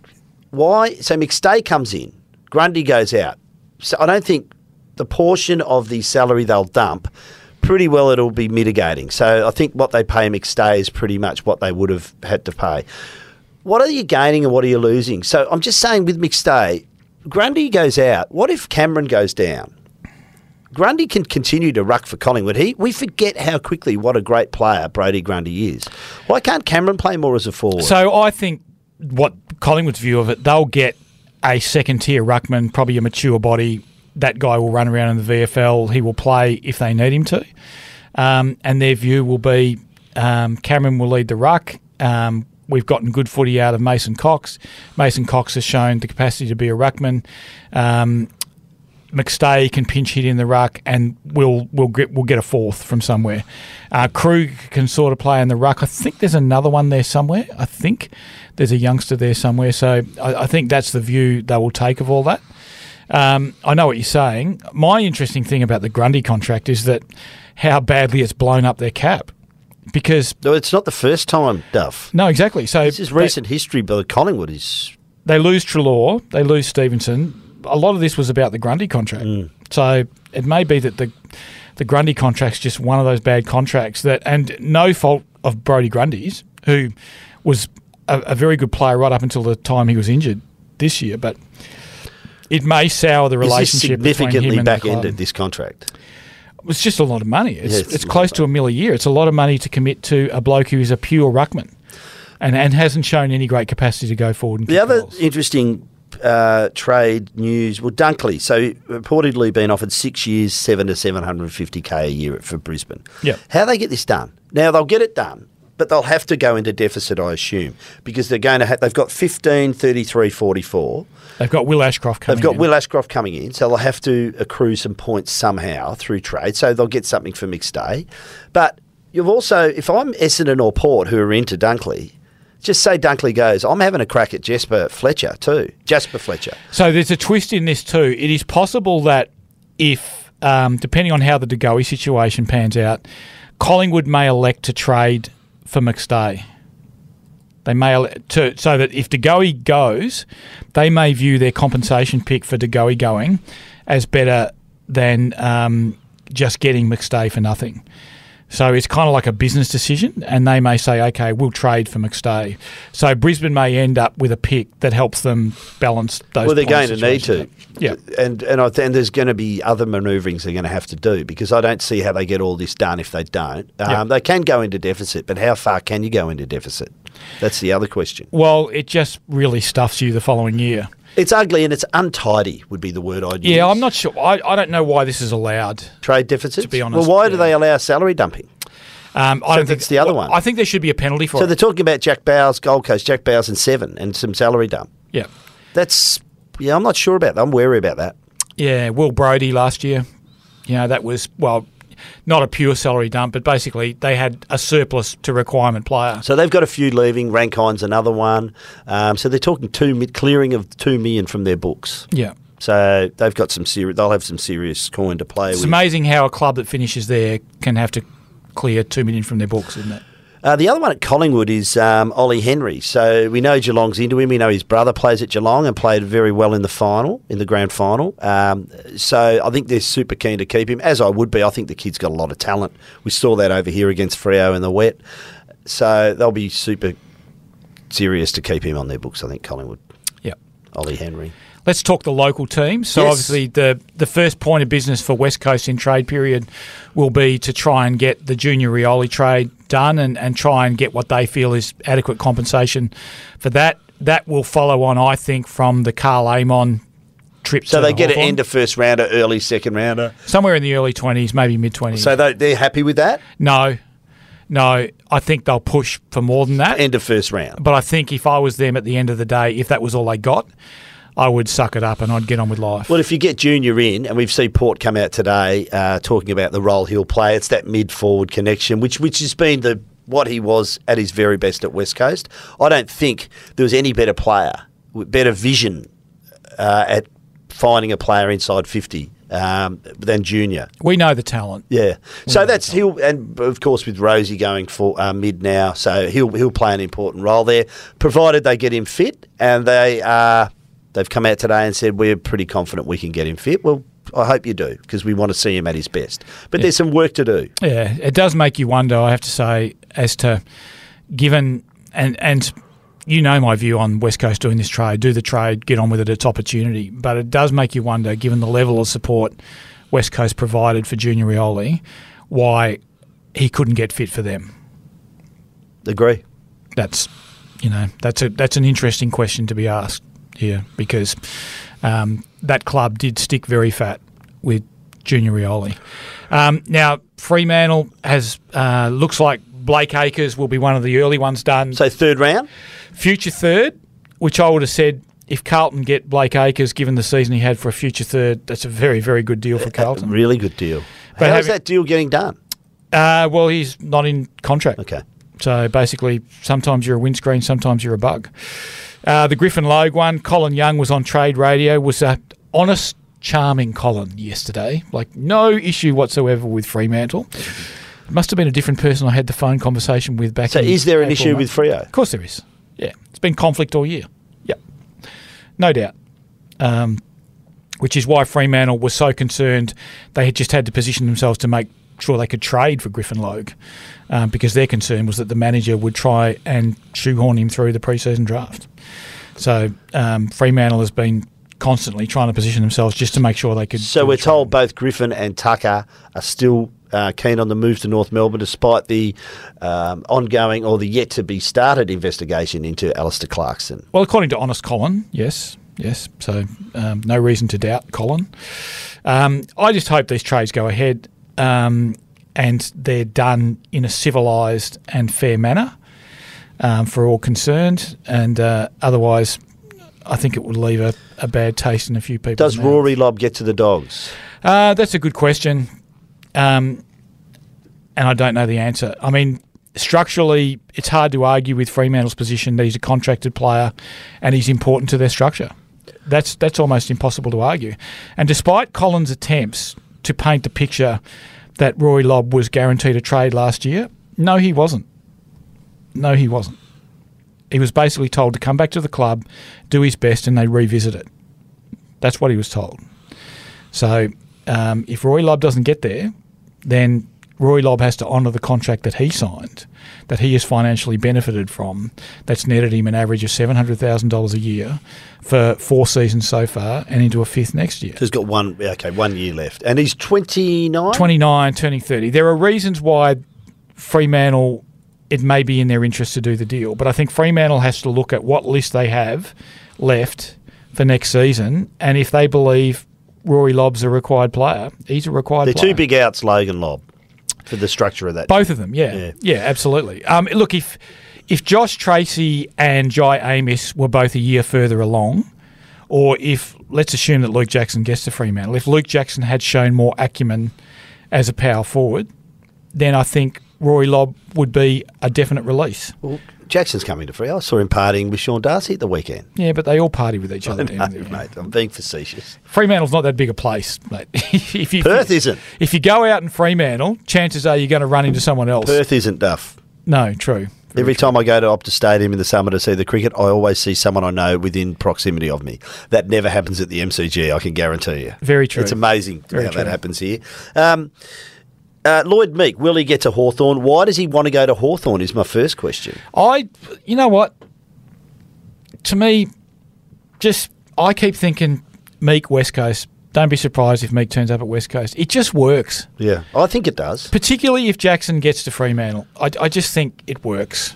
Speaker 4: why? So McStay comes in, Grundy goes out. So I don't think the portion of the salary they'll dump, pretty well it'll be mitigating. So I think what they pay McStay is pretty much what they would have had to pay. What are you gaining and what are you losing? So I'm just saying with McStay, Grundy goes out. What if Cameron goes down? Grundy can continue to ruck for Collingwood. He, we forget how quickly what a great player Brody Grundy is. Why can't Cameron play more as a forward?
Speaker 3: So I think what Collingwood's view of it, they'll get a second tier ruckman, probably a mature body. That guy will run around in the VFL. He will play if they need him to. Um, and their view will be um, Cameron will lead the ruck. Um, we've gotten good footy out of Mason Cox. Mason Cox has shown the capacity to be a ruckman. Um, McStay can pinch hit in the ruck, and we'll we'll get we'll get a fourth from somewhere. Uh, Krug can sort of play in the ruck. I think there's another one there somewhere. I think there's a youngster there somewhere. So I, I think that's the view they will take of all that. Um, I know what you're saying. My interesting thing about the Grundy contract is that how badly it's blown up their cap. Because
Speaker 4: No, it's not the first time, Duff.
Speaker 3: no, exactly. So
Speaker 4: This is
Speaker 3: they-
Speaker 4: recent history, but Collingwood is.
Speaker 3: they lose Treloar, they lose Stephenson. A lot of this was about the Grundy contract. Mm. So it may be that the the Grundy contract's just one of those bad contracts that, and no fault of Brody Grundy's, who was a, a very good player right up until the time he was injured this year, but it may sour the relationship
Speaker 4: significantly back ended this contract?
Speaker 3: It's just a lot of money. It's,
Speaker 4: Yeah,
Speaker 3: it's,
Speaker 4: it's
Speaker 3: close to a mill a year. It's a lot of money to commit to a bloke who is a pure ruckman and, and hasn't shown any great capacity to go forward and
Speaker 4: The other
Speaker 3: goals.
Speaker 4: interesting uh, trade news, well, Dunkley. So reportedly been offered six years, seven to seven hundred and fifty k a year for Brisbane.
Speaker 3: Yeah,
Speaker 4: How they get this done? Now they'll get it done, but they'll have to go into deficit, I assume, because they're going to. Ha- they've got 15, 33, 44.
Speaker 3: They've got Will Ashcroft coming
Speaker 4: They've got
Speaker 3: in.
Speaker 4: Will Ashcroft coming in, so they'll have to accrue some points somehow through trade. So they'll get something for McStay, But you've also, if I'm Essendon or Port who are into Dunkley, just say Dunkley goes, I'm having a crack at Jasper Fletcher too. Jasper Fletcher.
Speaker 3: So there's a twist in this too. It is possible that if, um, depending on how the De DeGoey situation pans out, Collingwood may elect to trade for McStay. They may to so that if De DeGoey goes, they may view their compensation pick for De DeGoey going as better than um, just getting McStay for nothing. So it's kind of like a business decision, and they may say, "Okay, we'll trade for McStay." So Brisbane may end up with a pick that helps them balance those.
Speaker 4: Well, they're going to need to.
Speaker 3: Yeah.
Speaker 4: And and I there's going to be other manoeuvrings they're going to have to do because I don't see how they get all this done if they don't. Um,
Speaker 3: Yeah.
Speaker 4: They can go into deficit, but how far can you go into deficit? That's the other question.
Speaker 3: Well, it just really stuffs you the following year.
Speaker 4: It's ugly and it's untidy. Would be the word I'd use.
Speaker 3: Yeah, I'm not sure. I, I don't know why this is allowed.
Speaker 4: trade deficits.
Speaker 3: To be honest,
Speaker 4: well, why do they allow salary dumping?
Speaker 3: Um, I
Speaker 4: So
Speaker 3: don't think
Speaker 4: it's the other
Speaker 3: well,
Speaker 4: one.
Speaker 3: I think there should be a penalty for
Speaker 4: So
Speaker 3: it.
Speaker 4: So they're talking about Jack Bowes, Gold Coast, Jack Bowes and seven, and some salary dump.
Speaker 3: yeah,
Speaker 4: That's yeah. I'm not sure about that. I'm wary about that.
Speaker 3: yeah. Will Brodie last year, you know, that was well, not a pure salary dump, but basically they had a surplus to requirement player.
Speaker 4: So they've got a few leaving. Rankine's another one. Um, so they're talking two clearing of two million from their books.
Speaker 3: Yeah,
Speaker 4: So they've got some serious. They'll have some serious coin to play with.
Speaker 3: it's
Speaker 4: with.
Speaker 3: amazing how a club that finishes there can have to clear two million from their books, isn't it?
Speaker 4: Uh, the other one at Collingwood is um, Ollie Henry. So we know Geelong's into him. We know his brother plays at Geelong and played very well in the final, in the grand final. Um, so I think they're super keen to keep him, as I would be. I think the kid's got a lot of talent. We saw that over here against Freo in the wet. So they'll be super serious to keep him on their books. I think Collingwood,
Speaker 3: Yeah.
Speaker 4: Ollie Henry.
Speaker 3: Let's talk the local teams. So
Speaker 4: Yes.
Speaker 3: obviously the the first point of business for West Coast in trade period will be to try and get the junior Rioli trade done and, and try and get what they feel is adequate compensation for that. That will follow on, I think, from the Karl Amon trip.
Speaker 4: So they get an end of first rounder, early second rounder.
Speaker 3: somewhere in the early twenties, maybe mid twenties.
Speaker 4: So they, they're happy with that
Speaker 3: no, no, I think they'll push for more than that.
Speaker 4: end of first round.
Speaker 3: but I think if I was them at the end of the day, if that was all they got, I would suck it up and I'd get on with life.
Speaker 4: Well, if you get Junior in, and we've seen Port come out today uh, talking about the role he'll play, it's that mid forward connection, which which has been the what he was at his very best at West Coast. I don't think there was any better player with better vision uh, at finding a player inside fifty um, than Junior.
Speaker 3: we know the talent.
Speaker 4: Yeah, so that's he'll and of course with Rozee going for uh, mid now, so he'll he'll play an important role there, provided they get him fit and they uh, they've come out today and said we're pretty confident we can get him fit. Well, I hope you do because we want to see him at his best. But there's some work to do.
Speaker 3: Yeah, it does make you wonder. I have to say, as to given and and you know my view on West Coast doing this trade, do the trade, get on with it. It's opportunity, but it does make you wonder, given the level of support West Coast provided for Junior Rioli, why he couldn't get fit for them.
Speaker 4: Agree.
Speaker 3: That's you know that's a that's an interesting question to be asked here because um, that club did stick very fat with Junior Rioli. Um, now Fremantle has uh, looks like Blake Acres will be one of the early ones done.
Speaker 4: So third round.
Speaker 3: future third, which I would have said if Carlton get Blake Acres, given the season he had for a future third, that's a very very good deal for Carlton.
Speaker 4: Really good deal.
Speaker 3: But
Speaker 4: How's
Speaker 3: having-
Speaker 4: that deal getting done?
Speaker 3: Uh, well, he's not in contract.
Speaker 4: Okay.
Speaker 3: So basically, sometimes you're a windscreen, sometimes you're a bug. Uh, the Griffin Logue one, Colin Young was on trade radio, was a honest, charming Colin yesterday. Like, no issue whatsoever with Fremantle. It must have been a different person I had the phone conversation with back
Speaker 4: So is there an
Speaker 3: April,
Speaker 4: issue with Freo?
Speaker 3: Of course there is. Yeah. It's been conflict all year. Yep. No doubt. Um, which is why Fremantle was so concerned they had just had to position themselves to make sure they could trade for Griffin Logue um, because their concern was that the manager would try and shoehorn him through the preseason draft. So um, Fremantle has been constantly trying to position themselves just to make sure they could.
Speaker 4: So we're told both Griffin and Tucker are still uh, keen on the move to North Melbourne, despite the um, ongoing or the yet to be started investigation into Alastair Clarkson.
Speaker 3: Well, according to Honest Colin, yes, yes. So um, no reason to doubt Colin. Um, I just hope these trades go ahead um, and they're done in a civilised and fair manner um, for all concerned. And uh, otherwise, I think it would leave a, a bad taste in a few people.
Speaker 4: Does Rory Lobb get to the Dogs?
Speaker 3: Uh, that's a good question. Um, and I don't know the answer. I mean, structurally, it's hard to argue with Fremantle's position that he's a contracted player and he's important to their structure. That's that's almost impossible to argue. And despite Collins' attempts to paint the picture that Rory Lobb was guaranteed a trade last year, no, he wasn't. No, he wasn't. He was basically told to come back to the club, do his best, and they revisit it. That's what he was told. So um, if Rory Lobb doesn't get there, then Rory Lobb has to honour the contract that he signed, that he has financially benefited from, that's netted him an average of $700,000 a year for four seasons so far and into a fifth next year.
Speaker 4: He's got one. Okay, one year left, and he's twenty nine.
Speaker 3: 29, turning 30. There are reasons why Fremantle, it may be in their interest to do the deal, but I think Fremantle has to look at what list they have left for next season, and if they believe Rory Lobb's a required player, he's a required
Speaker 4: They're
Speaker 3: player.
Speaker 4: two big outs, Logan Lobb, for the structure of that.
Speaker 3: Both of them, yeah,
Speaker 4: Yeah.
Speaker 3: yeah, absolutely. Um, look, if if Josh Treacy and Jye Amiss were both a year further along, or if let's assume that Luke Jackson gets to Fremantle, if Luke Jackson had shown more acumen as a power forward, then I think Rory Lobb would be a definite release.
Speaker 4: Well, Jackson's coming to free. I saw him partying with Sean Darcy at the weekend.
Speaker 3: Yeah, but they all party with each other.
Speaker 4: No,
Speaker 3: down there.
Speaker 4: mate, I'm being facetious.
Speaker 3: Fremantle's not that big a place, mate. if you,
Speaker 4: Perth isn't.
Speaker 3: If you go out in Fremantle, chances are you're going to run into someone else.
Speaker 4: Perth isn't Duff.
Speaker 3: No, true.
Speaker 4: Every time I go to Optus Stadium in the summer to see the cricket, I always see someone I know within proximity of me. That never happens at the MCG, I can guarantee you.
Speaker 3: Very true.
Speaker 4: It's amazing
Speaker 3: Very
Speaker 4: how
Speaker 3: true.
Speaker 4: that happens here. Um, uh, Lloyd Meek, will he get to Hawthorn? Why does he want to go to Hawthorn? Is my first question.
Speaker 3: I, you know what? To me, just I keep thinking Meek West Coast. Don't be surprised if Meek turns up at West Coast. It just works,
Speaker 4: Yeah, I think it does.
Speaker 3: particularly if Jackson gets to Fremantle. I, I just think it works.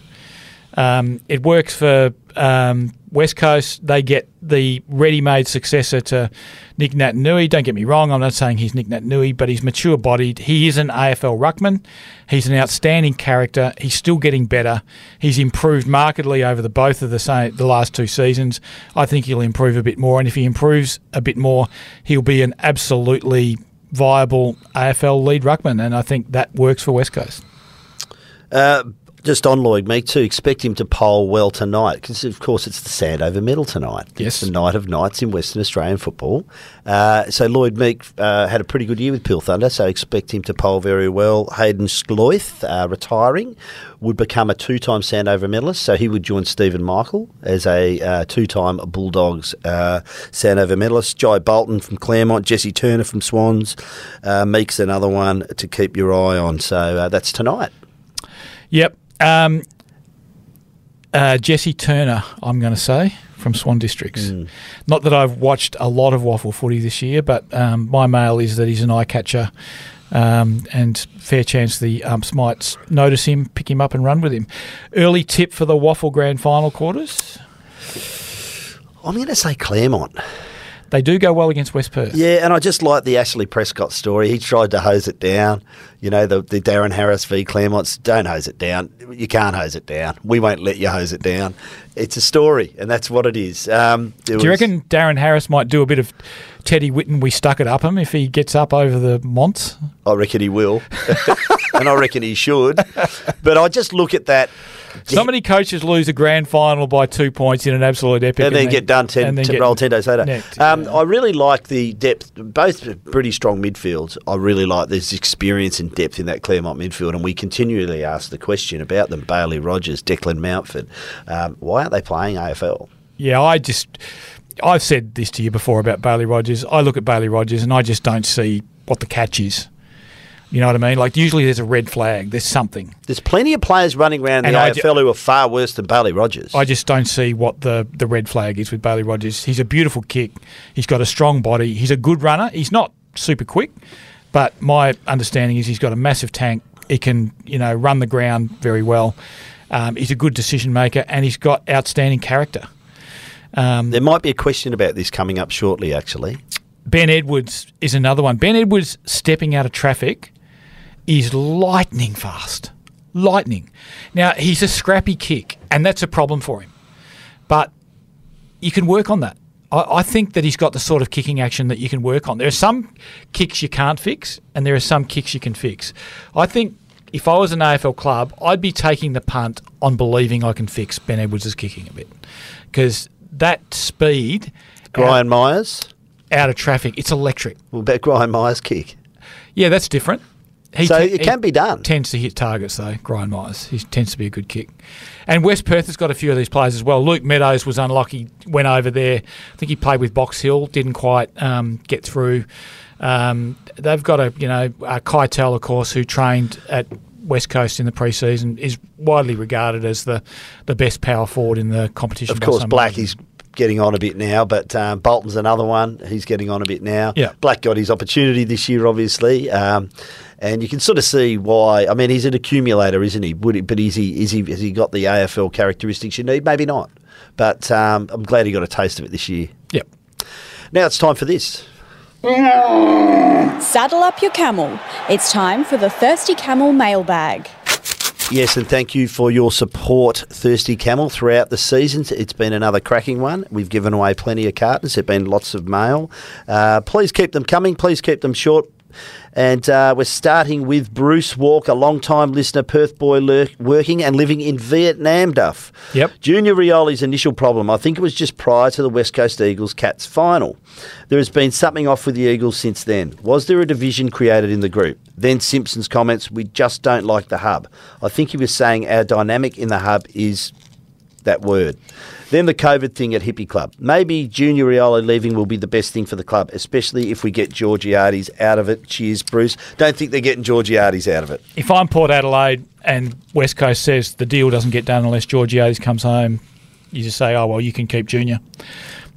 Speaker 3: Um, it works for um, West Coast. They get the ready-made successor to Nic Naitanui. Don't get me wrong. I'm not saying he's Nic Naitanui, but he's mature-bodied. He is an AFL ruckman. He's an outstanding character. He's still getting better. He's improved markedly over the both of the same, the last two seasons. I think he'll improve a bit more, and if he improves a bit more, he'll be an absolutely viable AFL lead ruckman, and I think that works for West Coast.
Speaker 4: Uh, just on Lloyd Meek to expect him to poll well tonight because of course it's the Sandover Medal tonight.
Speaker 3: Yes.
Speaker 4: it's the night of nights in Western Australian football. Uh, so Lloyd Meek uh, had a pretty good year with Peel Thunder, so expect him to poll very well. Haiden Schloithe, uh, retiring, would become a two-time Sandover medalist, so he would join Stephen Michael as a uh, two-time Bulldogs uh, Sandover medalist. Jai Bolton from Claremont, Jesse Turner from Swans, uh, Meek's another one to keep your eye on. So uh, that's tonight.
Speaker 3: Yep. Um, uh, Jesse Turner, I'm going to say, from Swan Districts. Not that I've watched a lot of WAFL footy this year, but um, my mail is that he's an eye catcher. Um, and fair chance the umps might notice him, pick him up, and run with him. Early tip for the WAFL grand final quarters.
Speaker 4: I'm going to say Claremont.
Speaker 3: They do go well against West Perth.
Speaker 4: Yeah, and I just like the Ashley Prescott story. He tried to hose it down. You know, the, the Darren Harris v Claremont's don't hose it down. You can't hose it down. We won't let you hose it down. It's a story, and that's what it is. Um, it
Speaker 3: Do you
Speaker 4: was-
Speaker 3: reckon Darren Harris might do a bit of Teddy Whitten, we stuck it up him if he gets up over the Monts?
Speaker 4: I reckon he will, and I reckon he should. But I just look at that.
Speaker 3: So many coaches lose a grand final by two points in an absolute epic,
Speaker 4: and then get done ten,
Speaker 3: and then
Speaker 4: ten- roll ten days later.
Speaker 3: necked,
Speaker 4: um,
Speaker 3: yeah.
Speaker 4: I really like the depth. Both pretty strong midfields. I really like this experience and depth in that Claremont midfield, and we continually ask the question about them: Bailey Rogers, Declan Mountford. Um, why aren't they playing AFL?
Speaker 3: Yeah, I just I've said this to you before about Bailey Rogers. I look at Bailey Rogers and I just don't see what the catch is. You know what I mean? Like usually there's a red flag. There's something.
Speaker 4: There's plenty of players running around the
Speaker 3: And I ju-
Speaker 4: AFL who are far worse than Bailey Rogers.
Speaker 3: I just don't see what the, the red flag is with Bailey Rogers. He's a beautiful kick. He's got a strong body. He's a good runner. He's not super quick, but my understanding is he's got a massive tank. He can, you know, run the ground very well. Um, he's a good decision maker, and he's got outstanding character.
Speaker 4: there might be a question about this coming up shortly, actually.
Speaker 3: Ben Edwards is another one. Ben Edwards stepping out of traffic is lightning fast. Lightning. Now, he's a scrappy kick, and that's a problem for him. But you can work on that. I, I think that he's got the sort of kicking action that you can work on. There are some kicks you can't fix, and there are some kicks you can fix. I think if I was an AFL club, I'd be taking the punt on believing I can fix Ben Edwards' kicking a bit. Because that speed uh,
Speaker 4: Brian Myers.
Speaker 3: out of traffic, it's electric.
Speaker 4: Well, about Brian Myers' kick?
Speaker 3: Yeah, that's different. He
Speaker 4: So
Speaker 3: te-
Speaker 4: it can be done.
Speaker 3: Tends to hit targets though. Brian Myers, he tends to be a good kick. And West Perth has got a few of these players as well. Luke Meadows was unlucky, went over there. I think he played with Box Hill, didn't quite um, get through. Um, they've got a you know uh, Kai Tell, of course, who trained at West Coast in the preseason, is widely regarded as the the best power forward in the competition.
Speaker 4: Of course,
Speaker 3: some
Speaker 4: Black is getting on a bit now, but um, Bolton's another one. He's getting on a bit now.
Speaker 3: Yeah.
Speaker 4: Black got his opportunity this year, obviously, um, and you can sort of see why. I mean, he's an accumulator, isn't he? Would he but is he is he has he got the AFL characteristics you need? Maybe not, but um, I'm glad he got a taste of it this year.
Speaker 3: Yep.
Speaker 4: Now it's time for this.
Speaker 5: Saddle up your camel. It's time for the Thirsty Camel mailbag.
Speaker 4: Yes, and thank you for your support, Thirsty Camel, throughout the seasons. It's been another cracking one. We've given away plenty of cartons. There have been lots of mail. Uh, please keep them coming. Please keep them short. And uh, we're starting with Bruce Walker, a long-time listener, Perth boy, lurk, working and living in Vietnam, Duff.
Speaker 3: Yep.
Speaker 4: Junior Rioli's initial problem, I think it was just prior to the West Coast Eagles Cats final. There has been something off with the Eagles since then. Was there a division created in the group? Then Simpson's comments, we just don't like the hub. I think he was saying our dynamic in the hub is that word. Then the COVID thing at Hip-E Club. Maybe Junior Rioli leaving will be the best thing for the club, especially if we get Georgiades out of it. Cheers, Bruce. Don't think they're getting Georgiades out of it.
Speaker 3: If I'm Port Adelaide and West Coast says the deal doesn't get done unless Georgiades comes home, you just say, oh, well, you can keep Junior.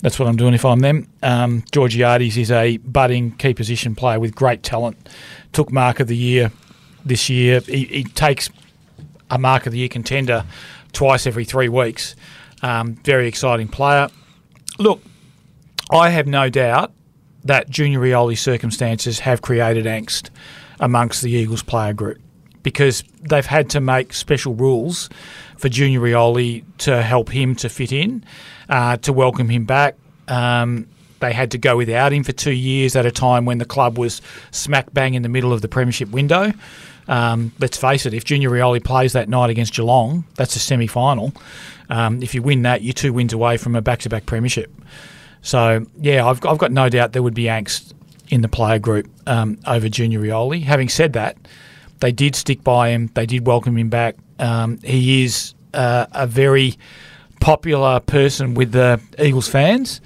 Speaker 3: That's what I'm doing if I'm them. Um, Georgiades is a budding key position player with great talent. Took mark of the year this year. He, he takes a mark of the year contender twice every three weeks. Um, very exciting player. Look, I have no doubt that Junior Rioli's circumstances have created angst amongst the Eagles player group because they've had to make special rules for Junior Rioli to help him to fit in, uh, to welcome him back. Um, they had to go without him for two years at a time when the club was smack bang in the middle of the premiership window. Um, let's face it, if Junior Rioli plays that night against Geelong, that's a semi final. Um, if you win that, you're two wins away from a back to back premiership. So, yeah, I've, I've got no doubt there would be angst in the player group um, over Junior Rioli. Having said that, they did stick by him, they did welcome him back. Um, he is uh, a very popular person with the Eagles fans.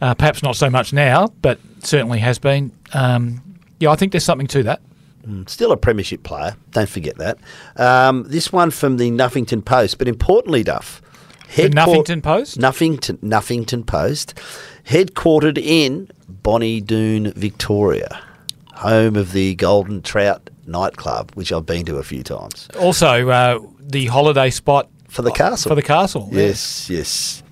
Speaker 3: Uh, perhaps not so much now, but certainly has been. Um, yeah, I think there's something to that.
Speaker 4: Still a premiership player. Don't forget that. Um, this one from the Nuffington Post, but importantly, Duff.
Speaker 3: The
Speaker 4: headquar-
Speaker 3: Nuffington Post?
Speaker 4: Nuffington, Nuffington Post, headquartered in Bonnie Doon, Victoria, home of the Golden Trout nightclub, which I've been to a few times.
Speaker 3: Also, uh, the holiday spot
Speaker 4: For the castle.
Speaker 3: For the castle.
Speaker 4: Yes, yes.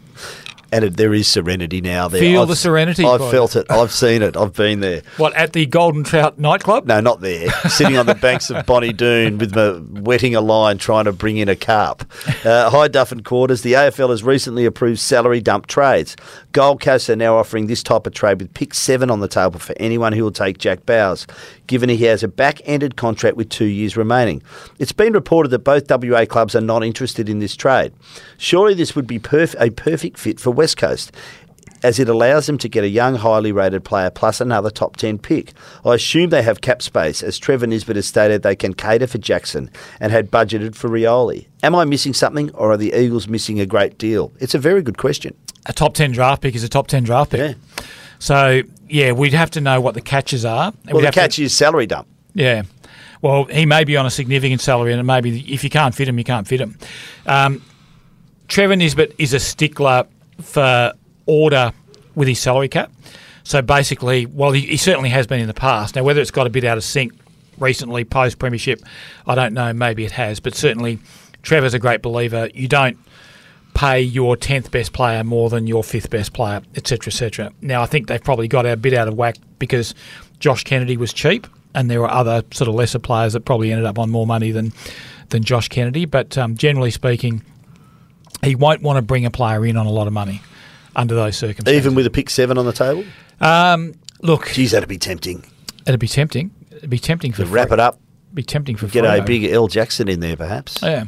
Speaker 4: And it, there is serenity now there.
Speaker 3: Feel
Speaker 4: I've-
Speaker 3: the serenity,
Speaker 4: I've felt it. I've seen it. I've been there.
Speaker 3: What, at the Golden Trout nightclub?
Speaker 4: No, not there. Sitting on the banks of Bonnie Doon with my wetting a line trying to bring in a carp. Uh, High Duffin Quarters, the AFL has recently approved salary dump trades. Gold Coast are now offering this type of trade with pick seven on the table for anyone who will take Jack Bowes, given he has a back-ended contract with two years remaining. It's been reported that both WA clubs are not interested in this trade. Surely this would be perf- a perfect fit for West Coast as it allows them to get a young, highly rated player plus another top 10 pick. I assume they have cap space, as Trevor Nisbet has stated they can cater for Jackson and had budgeted for Rioli. Am I missing something, or are the Eagles missing a great deal? It's a very good question.
Speaker 3: A top 10 draft pick is a top 10 draft pick.
Speaker 4: Yeah.
Speaker 3: So, yeah, we'd have to know what the catches are.
Speaker 4: Well,
Speaker 3: we'd
Speaker 4: the
Speaker 3: have to-
Speaker 4: catch is salary dump.
Speaker 3: Yeah. Well, he may be on a significant salary, and maybe if you can't fit him, you can't fit him. Um, Trevor Nisbet is a stickler for order with his salary cap. So basically, well, he, he certainly has been in the past. Now, whether it's got a bit out of sync recently post premiership, I don't know. Maybe it has, but certainly, Trevor's a great believer. You don't pay your tenth best player more than your fifth best player, etc., etc. Now, I think they've probably got a bit out of whack because Josh Kennedy was cheap, and there were other sort of lesser players that probably ended up on more money than than Josh Kennedy. But um, generally speaking, he won't want to bring a player in on a lot of money under those circumstances.
Speaker 4: Even with a pick seven on the table?
Speaker 3: um, look,
Speaker 4: Geez, that'd be tempting.
Speaker 3: it'd be tempting. It'd be tempting for
Speaker 4: To wrap it up,
Speaker 3: Be tempting for
Speaker 4: get a big L Jackson in there, perhaps.
Speaker 3: Yeah.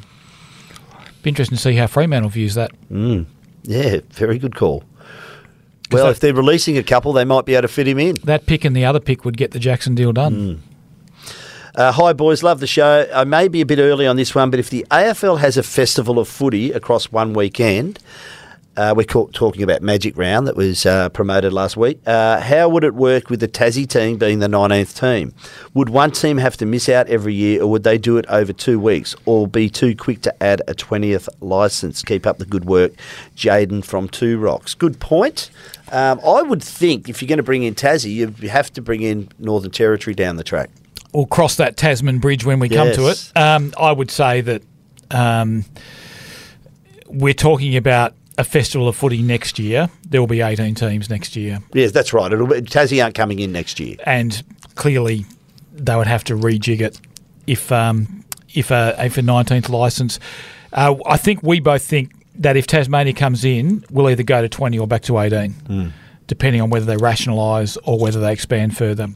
Speaker 3: Be interesting to see how Fremantle views that.
Speaker 4: Yeah, very good call. Well,
Speaker 3: that-
Speaker 4: if they're releasing a couple, they might be able to fit him in.
Speaker 3: That pick and the other pick would get the Jackson deal done.
Speaker 4: Uh, hi, boys. Love the show. I may be a bit early on this one, but if the AFL has a festival of footy across one weekend, uh, we're talking about Magic Round that was uh, promoted last week. Uh, how would it work with the Tassie team being the 19th team? Would one team have to miss out every year, or would they do it over two weeks, or be too quick to add a 20th licence? Keep up the good work. Jaden from Two Rocks. Good point. Um, I would think if you're going to bring in Tassie, you have to bring in Northern Territory down the track.
Speaker 3: We'll cross that Tasman Bridge when we come to it. Um, I would say that um, we're talking about a festival of footy next year. There will be 18 teams next year.
Speaker 4: Yes, that's right. It'll be, Tassie aren't coming in next year.
Speaker 3: and clearly they would have to rejig it if um, if a if a nineteenth license. Uh, I think we both think that if Tasmania comes in, we'll either go to twenty or back to eighteen, depending on whether they rationalise or whether they expand further.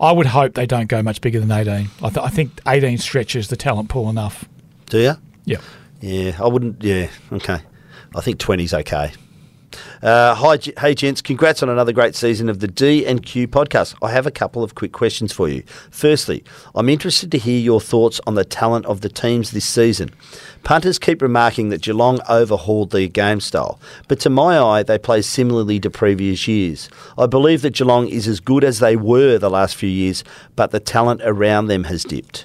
Speaker 3: I would hope they don't go much bigger than eighteen. I, th- I think eighteen stretches the talent pool enough.
Speaker 4: Do you?
Speaker 3: Yeah.
Speaker 4: Yeah, I wouldn't. Yeah, okay. I think 20's okay. Uh, hi, hey gents! Congrats on another great season of the D and Q podcast. I have a couple of quick questions for you. Firstly, I'm interested to hear your thoughts on the talent of the teams this season. Punters keep remarking that Geelong overhauled their game style, but to my eye, they play similarly to previous years. I believe that Geelong is as good as they were the last few years, but the talent around them has dipped.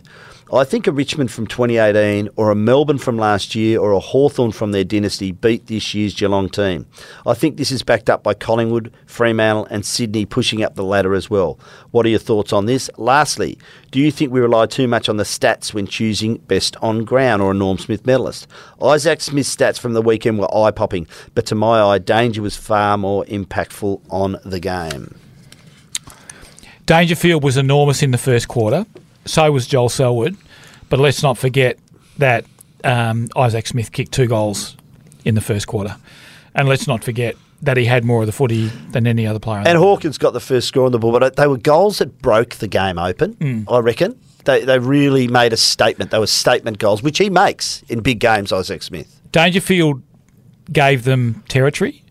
Speaker 4: I think a Richmond from 2018 or a Melbourne from last year or a Hawthorn from their dynasty beat this year's Geelong team. I think this is backed up by Collingwood, Fremantle and Sydney pushing up the ladder as well. What are your thoughts on this? Lastly, do you think we rely too much on the stats when choosing best on ground or a Norm Smith medalist? Isaac Smith's stats from the weekend were eye-popping, but to my eye, Danger was far more impactful on the game.
Speaker 3: Dangerfield was enormous in the first quarter. So was Joel Selwood. But let's not forget that um, Isaac Smith kicked two goals in the first quarter. And let's not forget that he had more of the footy than any other player.
Speaker 4: And Hawkins got the first score on the ball, but they were goals that broke the game open, I reckon. They, they really made a statement. They were statement goals, which he makes in big games, Isaac Smith.
Speaker 3: Dangerfield gave them territory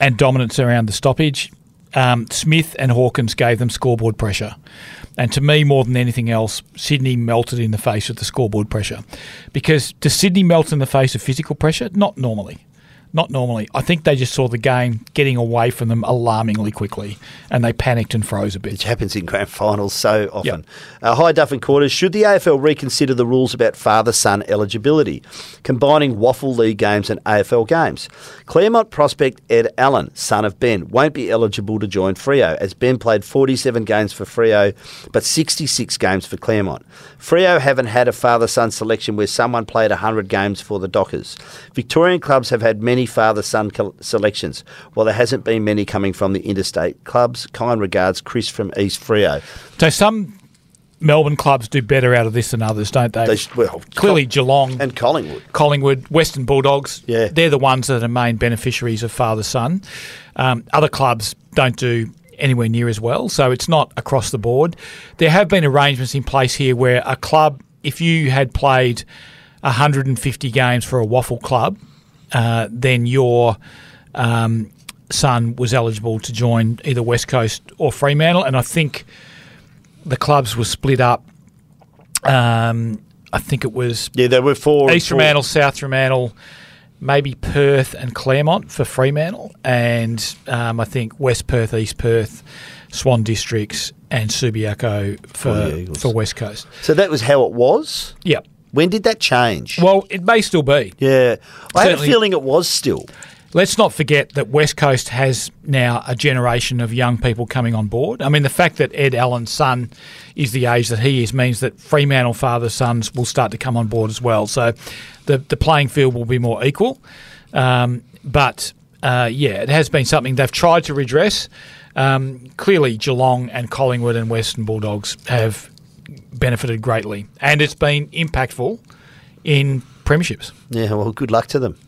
Speaker 3: and dominance around the stoppage. Um, Smith and Hawkins gave them scoreboard pressure. And to me, more than anything else, Sydney melted in the face of the scoreboard pressure. Because does Sydney melt in the face of physical pressure? Not normally. Not normally. I think they just saw the game getting away from them alarmingly quickly and they panicked and froze a bit.
Speaker 4: Which happens in grand finals so often. Uh, hi, Duff and Quarters. Should the AFL reconsider the rules about father son eligibility, combining WAFL League games and AFL games? Claremont prospect Ed Allen, son of Ben, won't be eligible to join Freo, as Ben played 47 games for Freo but 66 games for Claremont. Freo haven't had a father son selection where someone played 100 games for the Dockers. Victorian clubs have had many father son selections, while there hasn't been many coming from the interstate clubs. Kind regards, Chris from East Freo.
Speaker 3: So some Melbourne clubs do better out of this than others, don't they?
Speaker 4: They well,
Speaker 3: Clearly, Geelong
Speaker 4: and Collingwood.
Speaker 3: Collingwood, Western Bulldogs.
Speaker 4: Yeah.
Speaker 3: They're the ones that are main beneficiaries of father son. Um, other clubs don't do anywhere near as well, so it's not across the board. There have been arrangements in place here where a club, if you had played 150 games for a WAFL club, uh, then your um, son was eligible to join either West Coast or Fremantle, and I think the clubs were split up. Um, I think it was
Speaker 4: Yeah, there were four.
Speaker 3: East
Speaker 4: four-
Speaker 3: Fremantle, South Fremantle, maybe Perth and Claremont for Fremantle, and um, I think West Perth, East Perth, Swan Districts, and Subiaco
Speaker 4: For
Speaker 3: for for West Coast.
Speaker 4: So that was how it was.
Speaker 3: Yep.
Speaker 4: When did that change?
Speaker 3: Well, it may still be.
Speaker 4: yeah, I had a
Speaker 3: Certainly-
Speaker 4: feeling it was still.
Speaker 3: Let's not forget that West Coast has now a generation of young people coming on board. I mean, the fact that Ed Allen's son is the age that he is means that Fremantle father sons will start to come on board as well. So the the playing field will be more equal. Um, but uh, yeah, it has been something they've tried to redress. Um, clearly, Geelong and Collingwood and Western Bulldogs have benefited greatly, and it's been impactful in premierships.
Speaker 4: Yeah, well, good luck to them.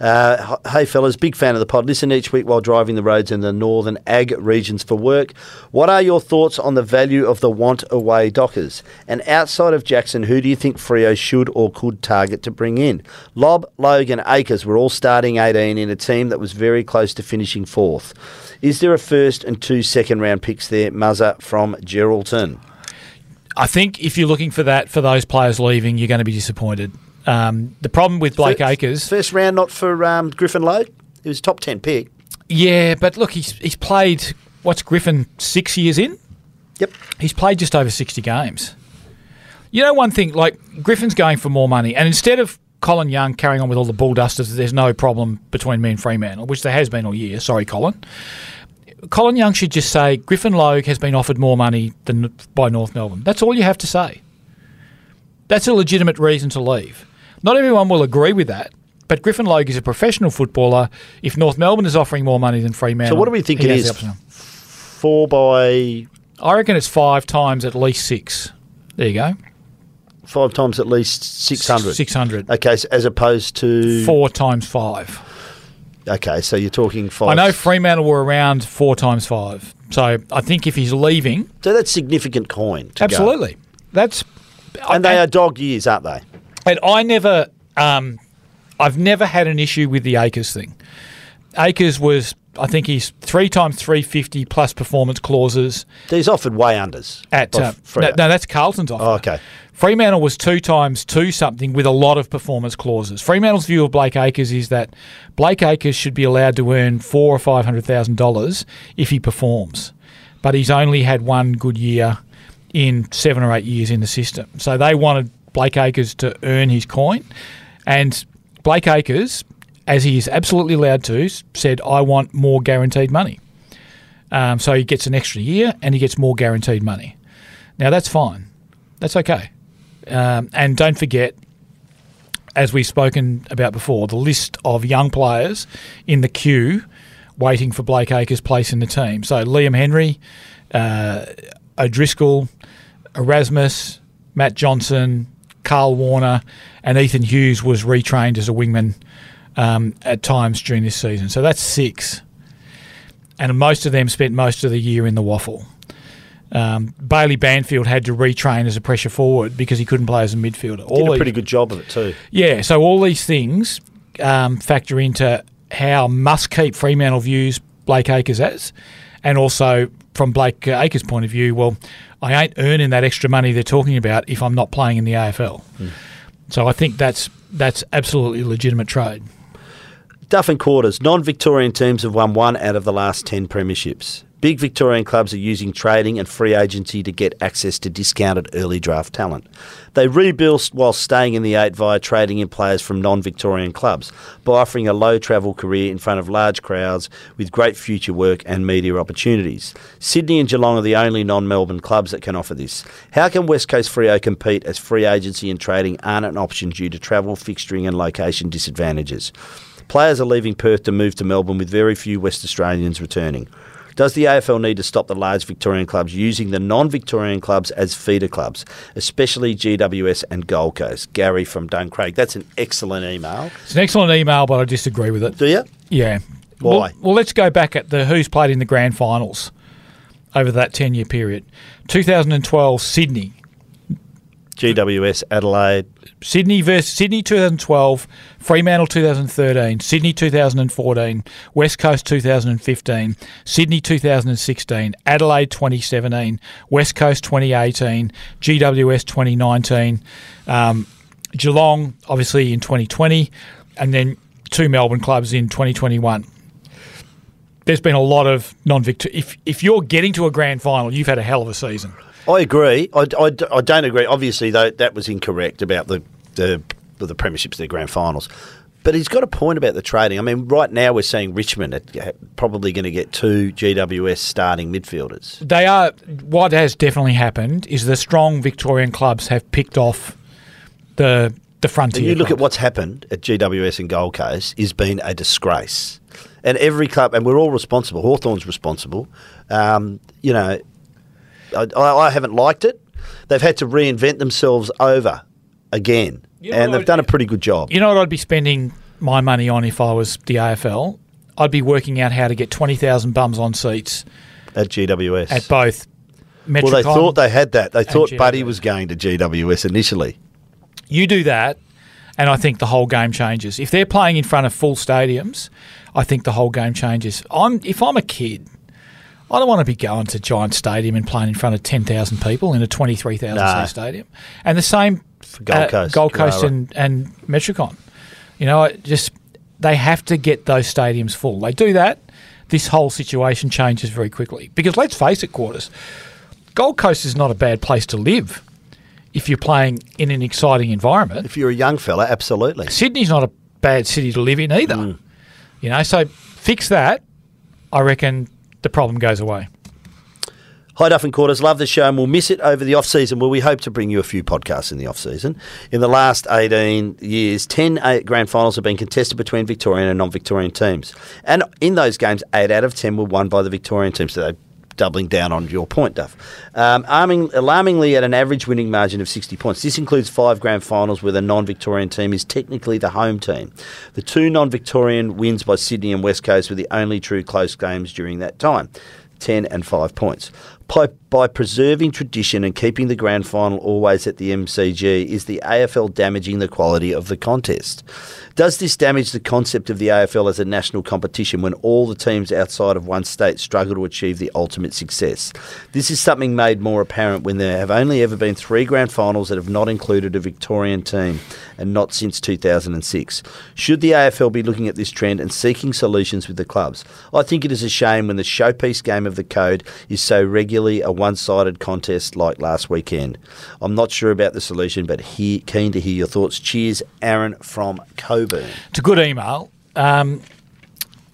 Speaker 4: Uh, hey, fellas, big fan of the pod. Listen each week while driving the roads in the northern ag regions for work. What are your thoughts on the value of the want away Dockers? And outside of Jackson, who do you think Freo should or could target to bring in? Lobb, Logan, Acres were all starting 18 in a team that was very close to finishing fourth. Is there a first and two second round picks there? Muzza from Geraldton.
Speaker 3: I think if you're looking for that for those players leaving, you're going to be disappointed. Um, the problem with Blake
Speaker 4: Fir-
Speaker 3: Acres,
Speaker 4: First round, not for um, Griffin Logue? It was top 10 pick.
Speaker 3: yeah, but look, he's he's played what's Griffin six years in.
Speaker 4: Yep.
Speaker 3: He's played just over sixty games. You know one thing, like Griffin's going for more money, and instead of Colin Young carrying on with all the bull dusters, there's no problem between me and Fremantle, which there has been all year. Sorry, Colin. Colin Young should just say Griffin Logue has been offered more money than by North Melbourne. That's all you have to say. That's a legitimate reason to leave. Not everyone will agree with that, but Griffin Logue is a professional footballer. If North Melbourne is offering more money than Fremantle,
Speaker 4: So what do we think it is? Four by
Speaker 3: I reckon it's five times at least six. There you go.
Speaker 4: five times at least 600.
Speaker 3: Six hundred.
Speaker 4: Okay, so as opposed to.
Speaker 3: Four times five.
Speaker 4: Okay, so you're talking five.
Speaker 3: I know Fremantle were around four times five. So I think if he's leaving,
Speaker 4: So that's significant coin. to go.
Speaker 3: absolutely. That's
Speaker 4: And they are dog years, aren't they?
Speaker 3: And I never, um, I've never had an issue with the Acres thing. Acres was, I think he's three times three fifty plus performance clauses
Speaker 4: He's offered way unders.
Speaker 3: at. Uh, no, no, that's Carlton's offer.
Speaker 4: Oh, okay.
Speaker 3: Fremantle was two times two something with a lot of performance clauses. Fremantle's view of Blake Acres is that Blake Acres should be allowed to earn four or five hundred thousand dollars if he performs, but he's only had one good year in seven or eight years in the system. So they wanted Blake Acres to earn his coin, and Blake Acres, as he is absolutely allowed to, said, "I want more guaranteed money." Um, so he gets an extra year and he gets more guaranteed money. Now that's fine. That's okay. Um, and don't forget, as we've spoken about before, the list of young players in the queue waiting for Blake Acres' place in the team. So Liam Henry, uh, O'Driscoll, Erasmus, Matt Johnson, Karl Worner, and Ethan Hughes was retrained as a wingman um, at times during this season. So that's six. And most of them spent most of the year in the WAFL. Um, Bailey Banfield had to retrain as a pressure forward because he couldn't play as a midfielder.
Speaker 4: Did
Speaker 3: All
Speaker 4: a
Speaker 3: these-
Speaker 4: pretty good job of it too.
Speaker 3: yeah, so all these things um, factor into how must keep Fremantle views Blake Acres as, and also from Blake Acres' point of view, well, I ain't earning that extra money they're talking about if I'm not playing in the AFL. So I think that's that's absolutely legitimate trade.
Speaker 4: Duff and quarters. Non-Victorian teams have won one out of the last ten premierships. Big Victorian clubs are using trading and free agency to get access to discounted early draft talent. They rebuild while staying in the eight via trading in players from non-Victorian clubs by offering a low-travel career in front of large crowds with great future work and media opportunities. Sydney and Geelong are the only non-Melbourne clubs that can offer this. How can West Coast Freo compete as free agency and trading aren't an option due to travel, fixturing and location disadvantages? Players are leaving Perth to move to Melbourne with very few West Australians returning. Does the AFL need to stop the large Victorian clubs using the non Victorian clubs as feeder clubs, especially GWS and Gold Coast? Gary from Duncraig. That's an excellent email.
Speaker 3: It's an excellent email, but I disagree with it.
Speaker 4: Do you?
Speaker 3: Yeah.
Speaker 4: Why?
Speaker 3: Well, well, let's go back at the who's played in the grand finals over that 10 year period. 2012, Sydney.
Speaker 4: GWS, Adelaide.
Speaker 3: Sydney versus Sydney 2012, Fremantle 2013, Sydney 2014, West Coast 2015, Sydney 2016, Adelaide 2017, West Coast 2018, GWS 2019, um, Geelong obviously in 2020, and then two Melbourne clubs in 2021. there's been a lot of non-victor. If if you're getting to a grand final, you've had a hell of a season.
Speaker 4: I agree. I, I, I don't agree. Obviously, though, that was incorrect about the the the premierships, their grand finals. But he's got a point about the trading. I mean, right now we're seeing Richmond probably going to get two GWS starting midfielders.
Speaker 3: They are. What has definitely happened is the strong Victorian clubs have picked off the the frontier.
Speaker 4: And you look at what's happened at GWS and Gold Coast is been a disgrace. And every club, and we're all responsible. Hawthorn's responsible. Um, you know, I, I haven't liked it. They've had to reinvent themselves over again,
Speaker 3: You know
Speaker 4: and they've done a pretty good job.
Speaker 3: You know what I'd be spending my money on if I was the AFL? I'd be working out how to get twenty thousand bums on seats
Speaker 4: at GWS.
Speaker 3: at both. Metricon.
Speaker 4: well, they thought they had that. They thought Buddy was going to GWS initially.
Speaker 3: You do that, and I think the whole game changes. If they're playing in front of full stadiums, I think the whole game changes. I'm if I'm a kid, I don't want to be going to Giant Stadium and playing in front of ten thousand people in a twenty three thousand
Speaker 4: No.
Speaker 3: seat stadium. And the same for
Speaker 4: Gold Coast,
Speaker 3: Gold Coast,
Speaker 4: Carrara.
Speaker 3: and and Metricon. You know, just they have to get those stadiums full. They do that. This whole situation changes very quickly because let's face it, quarters. Gold Coast is not a bad place to live if you're playing in an exciting environment.
Speaker 4: If you're a young fella, absolutely.
Speaker 3: Sydney's not a bad city to live in either.
Speaker 4: Mm.
Speaker 3: You know, so fix that. I reckon the problem goes away.
Speaker 4: Hi, Duff and Quarters. Love the show and we'll miss it over the off season. Well, we hope to bring you a few podcasts in the off season. In the last 18 years, 10 eight grand finals have been contested between Victorian and non Victorian teams. And in those games, 8 out of 10 were won by the Victorian team. So they're doubling down on your point, Duff. Um, arming, alarmingly, at an average winning margin of 60 points. This includes five grand finals where the non Victorian team is technically the home team. The two non Victorian wins by Sydney and West Coast were the only true close games during that time. 10 and 5 points. By preserving tradition and keeping the grand final always at the MCG, is the AFL damaging the quality of the contest? Does this damage the concept of the AFL as a national competition when all the teams outside of one state struggle to achieve the ultimate success? This is something made more apparent when there have only ever been three grand finals that have not included a Victorian team, and not since 2006. Should the AFL be looking at this trend and seeking solutions with the clubs? I think it is a shame when the showpiece game of the code is so regularly a one sided contest like last weekend. I'm not sure about the solution, but he, keen to hear your thoughts. Cheers, Aaron from Cockburn.
Speaker 3: It's a good email. Um,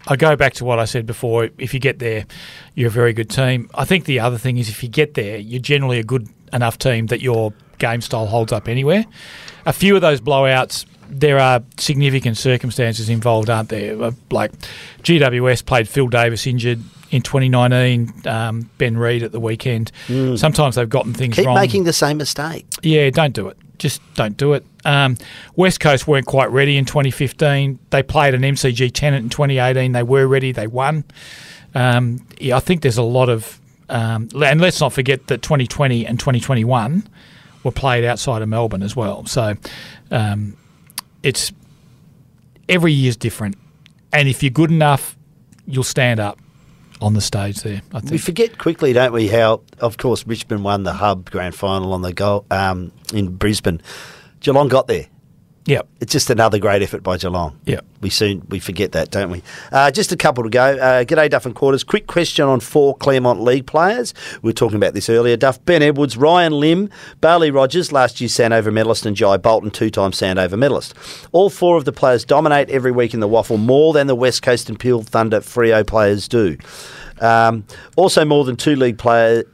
Speaker 3: I go back to what I said before. If you get there, you're a very good team. I think the other thing is if you get there, you're generally a good enough team that your game style holds up anywhere. A few of those blowouts, there are significant circumstances involved, aren't there? Uh, Like GWS played Phil Davis injured in 2019, um, Ben Reid at the weekend. Sometimes they've gotten things
Speaker 4: Keep
Speaker 3: wrong.
Speaker 4: making the same mistake.
Speaker 3: Yeah, don't do it. Just don't do it. Um, West Coast weren't quite ready in 2015. They played an MCG tenant in 2018. They were ready. They won. Um, yeah, I think there's a lot of, um, and let's not forget that 2020 and 2021 were played outside of Melbourne as well. So um, it's every year's different, and if you're good enough, you'll stand up on the stage there. I
Speaker 4: We forget quickly, don't we, how, of course, Richmond won the Hub grand final on the goal um, in Brisbane. Geelong got there.
Speaker 3: Yep.
Speaker 4: It's just another great effort by Geelong.
Speaker 3: Yep.
Speaker 4: We soon we forget that, don't we? Uh, just a couple to go. Uh, G'day, Duff and Quarters. Quick question on four Claremont League players. We were talking about this earlier. Duff, Ben Edwards, Ryan Lim, Bailey Rogers, last year's Sandover medalist, and Jai Bolton, two-time Sandover medalist. All four of the players dominate every week in the WAFL more than the West Coast and Peel Thunder Freo players do. Um, also, more than two league players.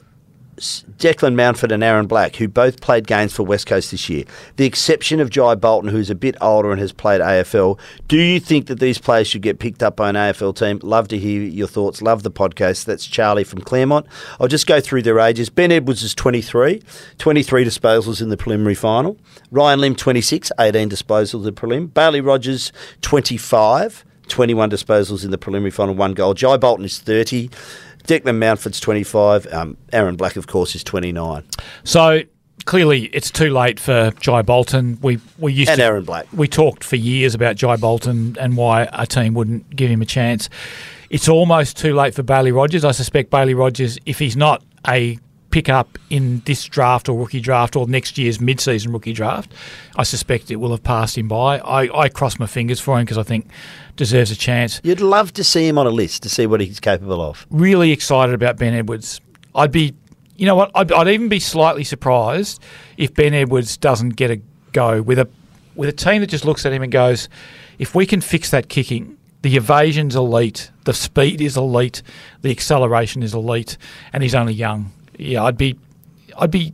Speaker 4: Declan Mountford and Aaron Black, who both played games for West Coast this year. The exception of Jai Bolton, who's a bit older and has played AFL. Do you think that these players should get picked up by an AFL team? Love to hear your thoughts. Love the podcast. That's Charlie from Claremont. I'll just go through their ages. Ben Edwards is 23, 23 disposals in the preliminary final. Ryan Lim, 26, 18 disposals in the prelim. Bailey Rogers, 25. 21 disposals in the preliminary final, one goal. Jai Bolton is 30. Declan Mountford's 25. Um, Aaron Black, of course, is 29.
Speaker 3: So clearly, it's too late for Jai Bolton. We we used
Speaker 4: And
Speaker 3: to,
Speaker 4: Aaron Black.
Speaker 3: We talked for years about Jai Bolton and why a team wouldn't give him a chance. It's almost too late for Bailey Rogers. I suspect Bailey Rogers, if he's not a pick up in this draft or rookie draft or next year's mid-season rookie draft, I suspect it will have passed him by. I, I cross my fingers for him because I think deserves a chance.
Speaker 4: You'd love to see him on a list to see what he's capable of.
Speaker 3: Really excited about Ben Edwards. I'd be, you know what? I'd, I'd even be slightly surprised if Ben Edwards doesn't get a go with a with a team that just looks at him and goes, if we can fix that kicking, the evasion's elite, the speed is elite, the acceleration is elite, and he's only young. Yeah, I'd be, I'd be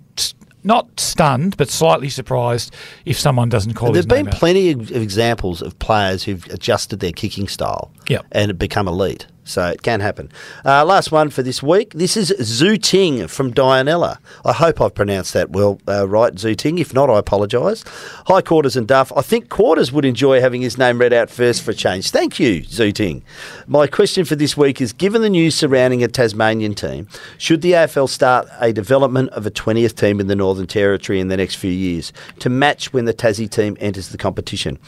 Speaker 3: not stunned, but slightly surprised if someone doesn't call
Speaker 4: There's
Speaker 3: his
Speaker 4: been
Speaker 3: name out.
Speaker 4: plenty of examples of players who've adjusted their kicking style
Speaker 3: Yep.
Speaker 4: and have become elite. So it can happen. Uh, last one for this week. This is Zhu Ting from Dianella. I hope I've pronounced that well, uh, right, Zhu Ting. If not, I apologise. Hi, Quarters and Duff. I think Quarters would enjoy having his name read out first for a change. Thank you, Zhu Ting. My question for this week is given the news surrounding a Tasmanian team, should the AFL start a development of a 20th team in the Northern Territory in the next few years to match when the Tassie team enters the competition?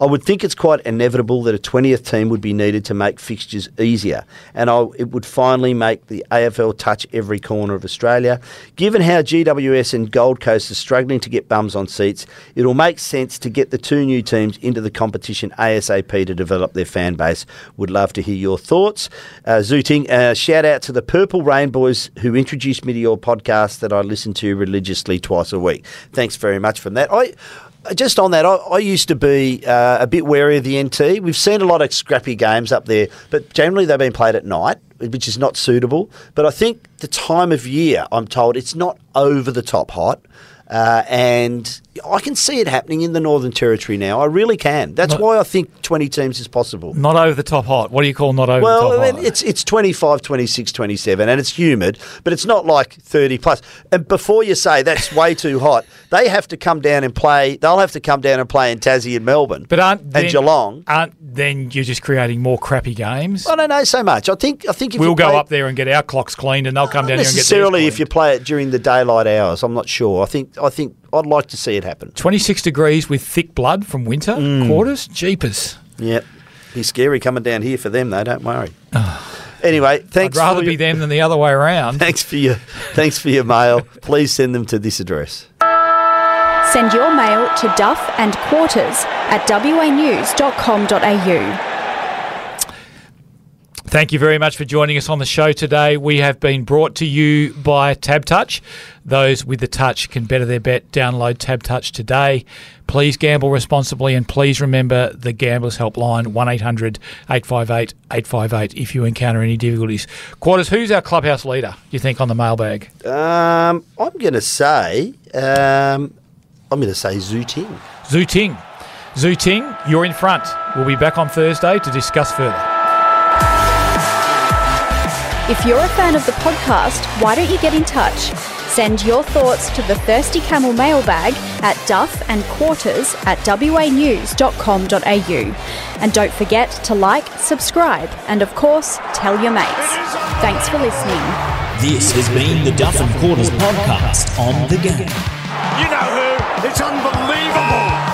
Speaker 4: I would think it's quite inevitable that a 20th team would be needed to make fixtures easier, and I, it would finally make the AFL touch every corner of Australia. Given how GWS and Gold Coast are struggling to get bums on seats, it'll make sense to get the two new teams into the competition ASAP to develop their fan base. Would love to hear your thoughts. Uh, Zhu Ting, uh, shout out to the Purple Rain Boys who introduced me to your podcast that I listen to religiously twice a week. Thanks very much for that. I just on that, I, I used to be uh, a bit wary of the NT. We've seen a lot of scrappy games up there, but generally they've been played at night, which is not suitable. But I think the time of year, I'm told, it's not over the top hot. Uh, and I can see it happening in the Northern Territory now. I really can. That's
Speaker 3: Not-
Speaker 4: why I think 20 teams is possible.
Speaker 3: Not over the top hot. What do you call not over the
Speaker 4: Well,
Speaker 3: top
Speaker 4: I mean,
Speaker 3: hot?
Speaker 4: it's it's 25, 26, 27, and it's humid, but it's not like 30 plus. And before you say that's way too hot, they have to come down and play. They'll have to come down and play in Tassie and Melbourne,
Speaker 3: but aren't
Speaker 4: and
Speaker 3: then,
Speaker 4: Geelong.
Speaker 3: Aren't then you're just creating more crappy games?
Speaker 4: I don't know so much. I think I think if
Speaker 3: We'll go
Speaker 4: play,
Speaker 3: up there and get our clocks cleaned, and they'll come down here and get
Speaker 4: necessarily if you play it during the daylight hours. I'm not sure. I think I think I'd like to see it happen.
Speaker 3: 26 degrees with thick blood from winter
Speaker 4: Mm.
Speaker 3: quarters. Jeepers.
Speaker 4: Yep. be scary coming down here for them though. Don't worry. anyway, thanks.
Speaker 3: I'd rather
Speaker 4: for
Speaker 3: be
Speaker 4: your,
Speaker 3: them than the other way around.
Speaker 4: Thanks for your thanks for your mail. Please send them to this address.
Speaker 5: Send your mail to duff and quarters at wanews.com.au.
Speaker 3: Thank you very much for joining us on the show today. We have been brought to you by TABtouch. Those with the touch can better their bet. Download TABtouch today. Please gamble responsibly and please remember the Gamblers Helpline 1800 858 858 if you encounter any difficulties. Quarters, who's our clubhouse leader, you think, on the mailbag?
Speaker 4: Um, I'm going to say, um, I'm going to say Zhu Ting.
Speaker 3: Zhu Ting. Zhu Ting, you're in front. We'll be back on Thursday to discuss further.
Speaker 5: If you're a fan of the podcast, why don't you get in touch? Send your thoughts to the Thirsty Camel mailbag at duff and quarters at wanews.com.au. And don't forget to like, subscribe, and of course, tell your mates. Thanks for listening.
Speaker 1: This has been the Duff and Quarters podcast on the game.
Speaker 2: You know who? It's unbelievable.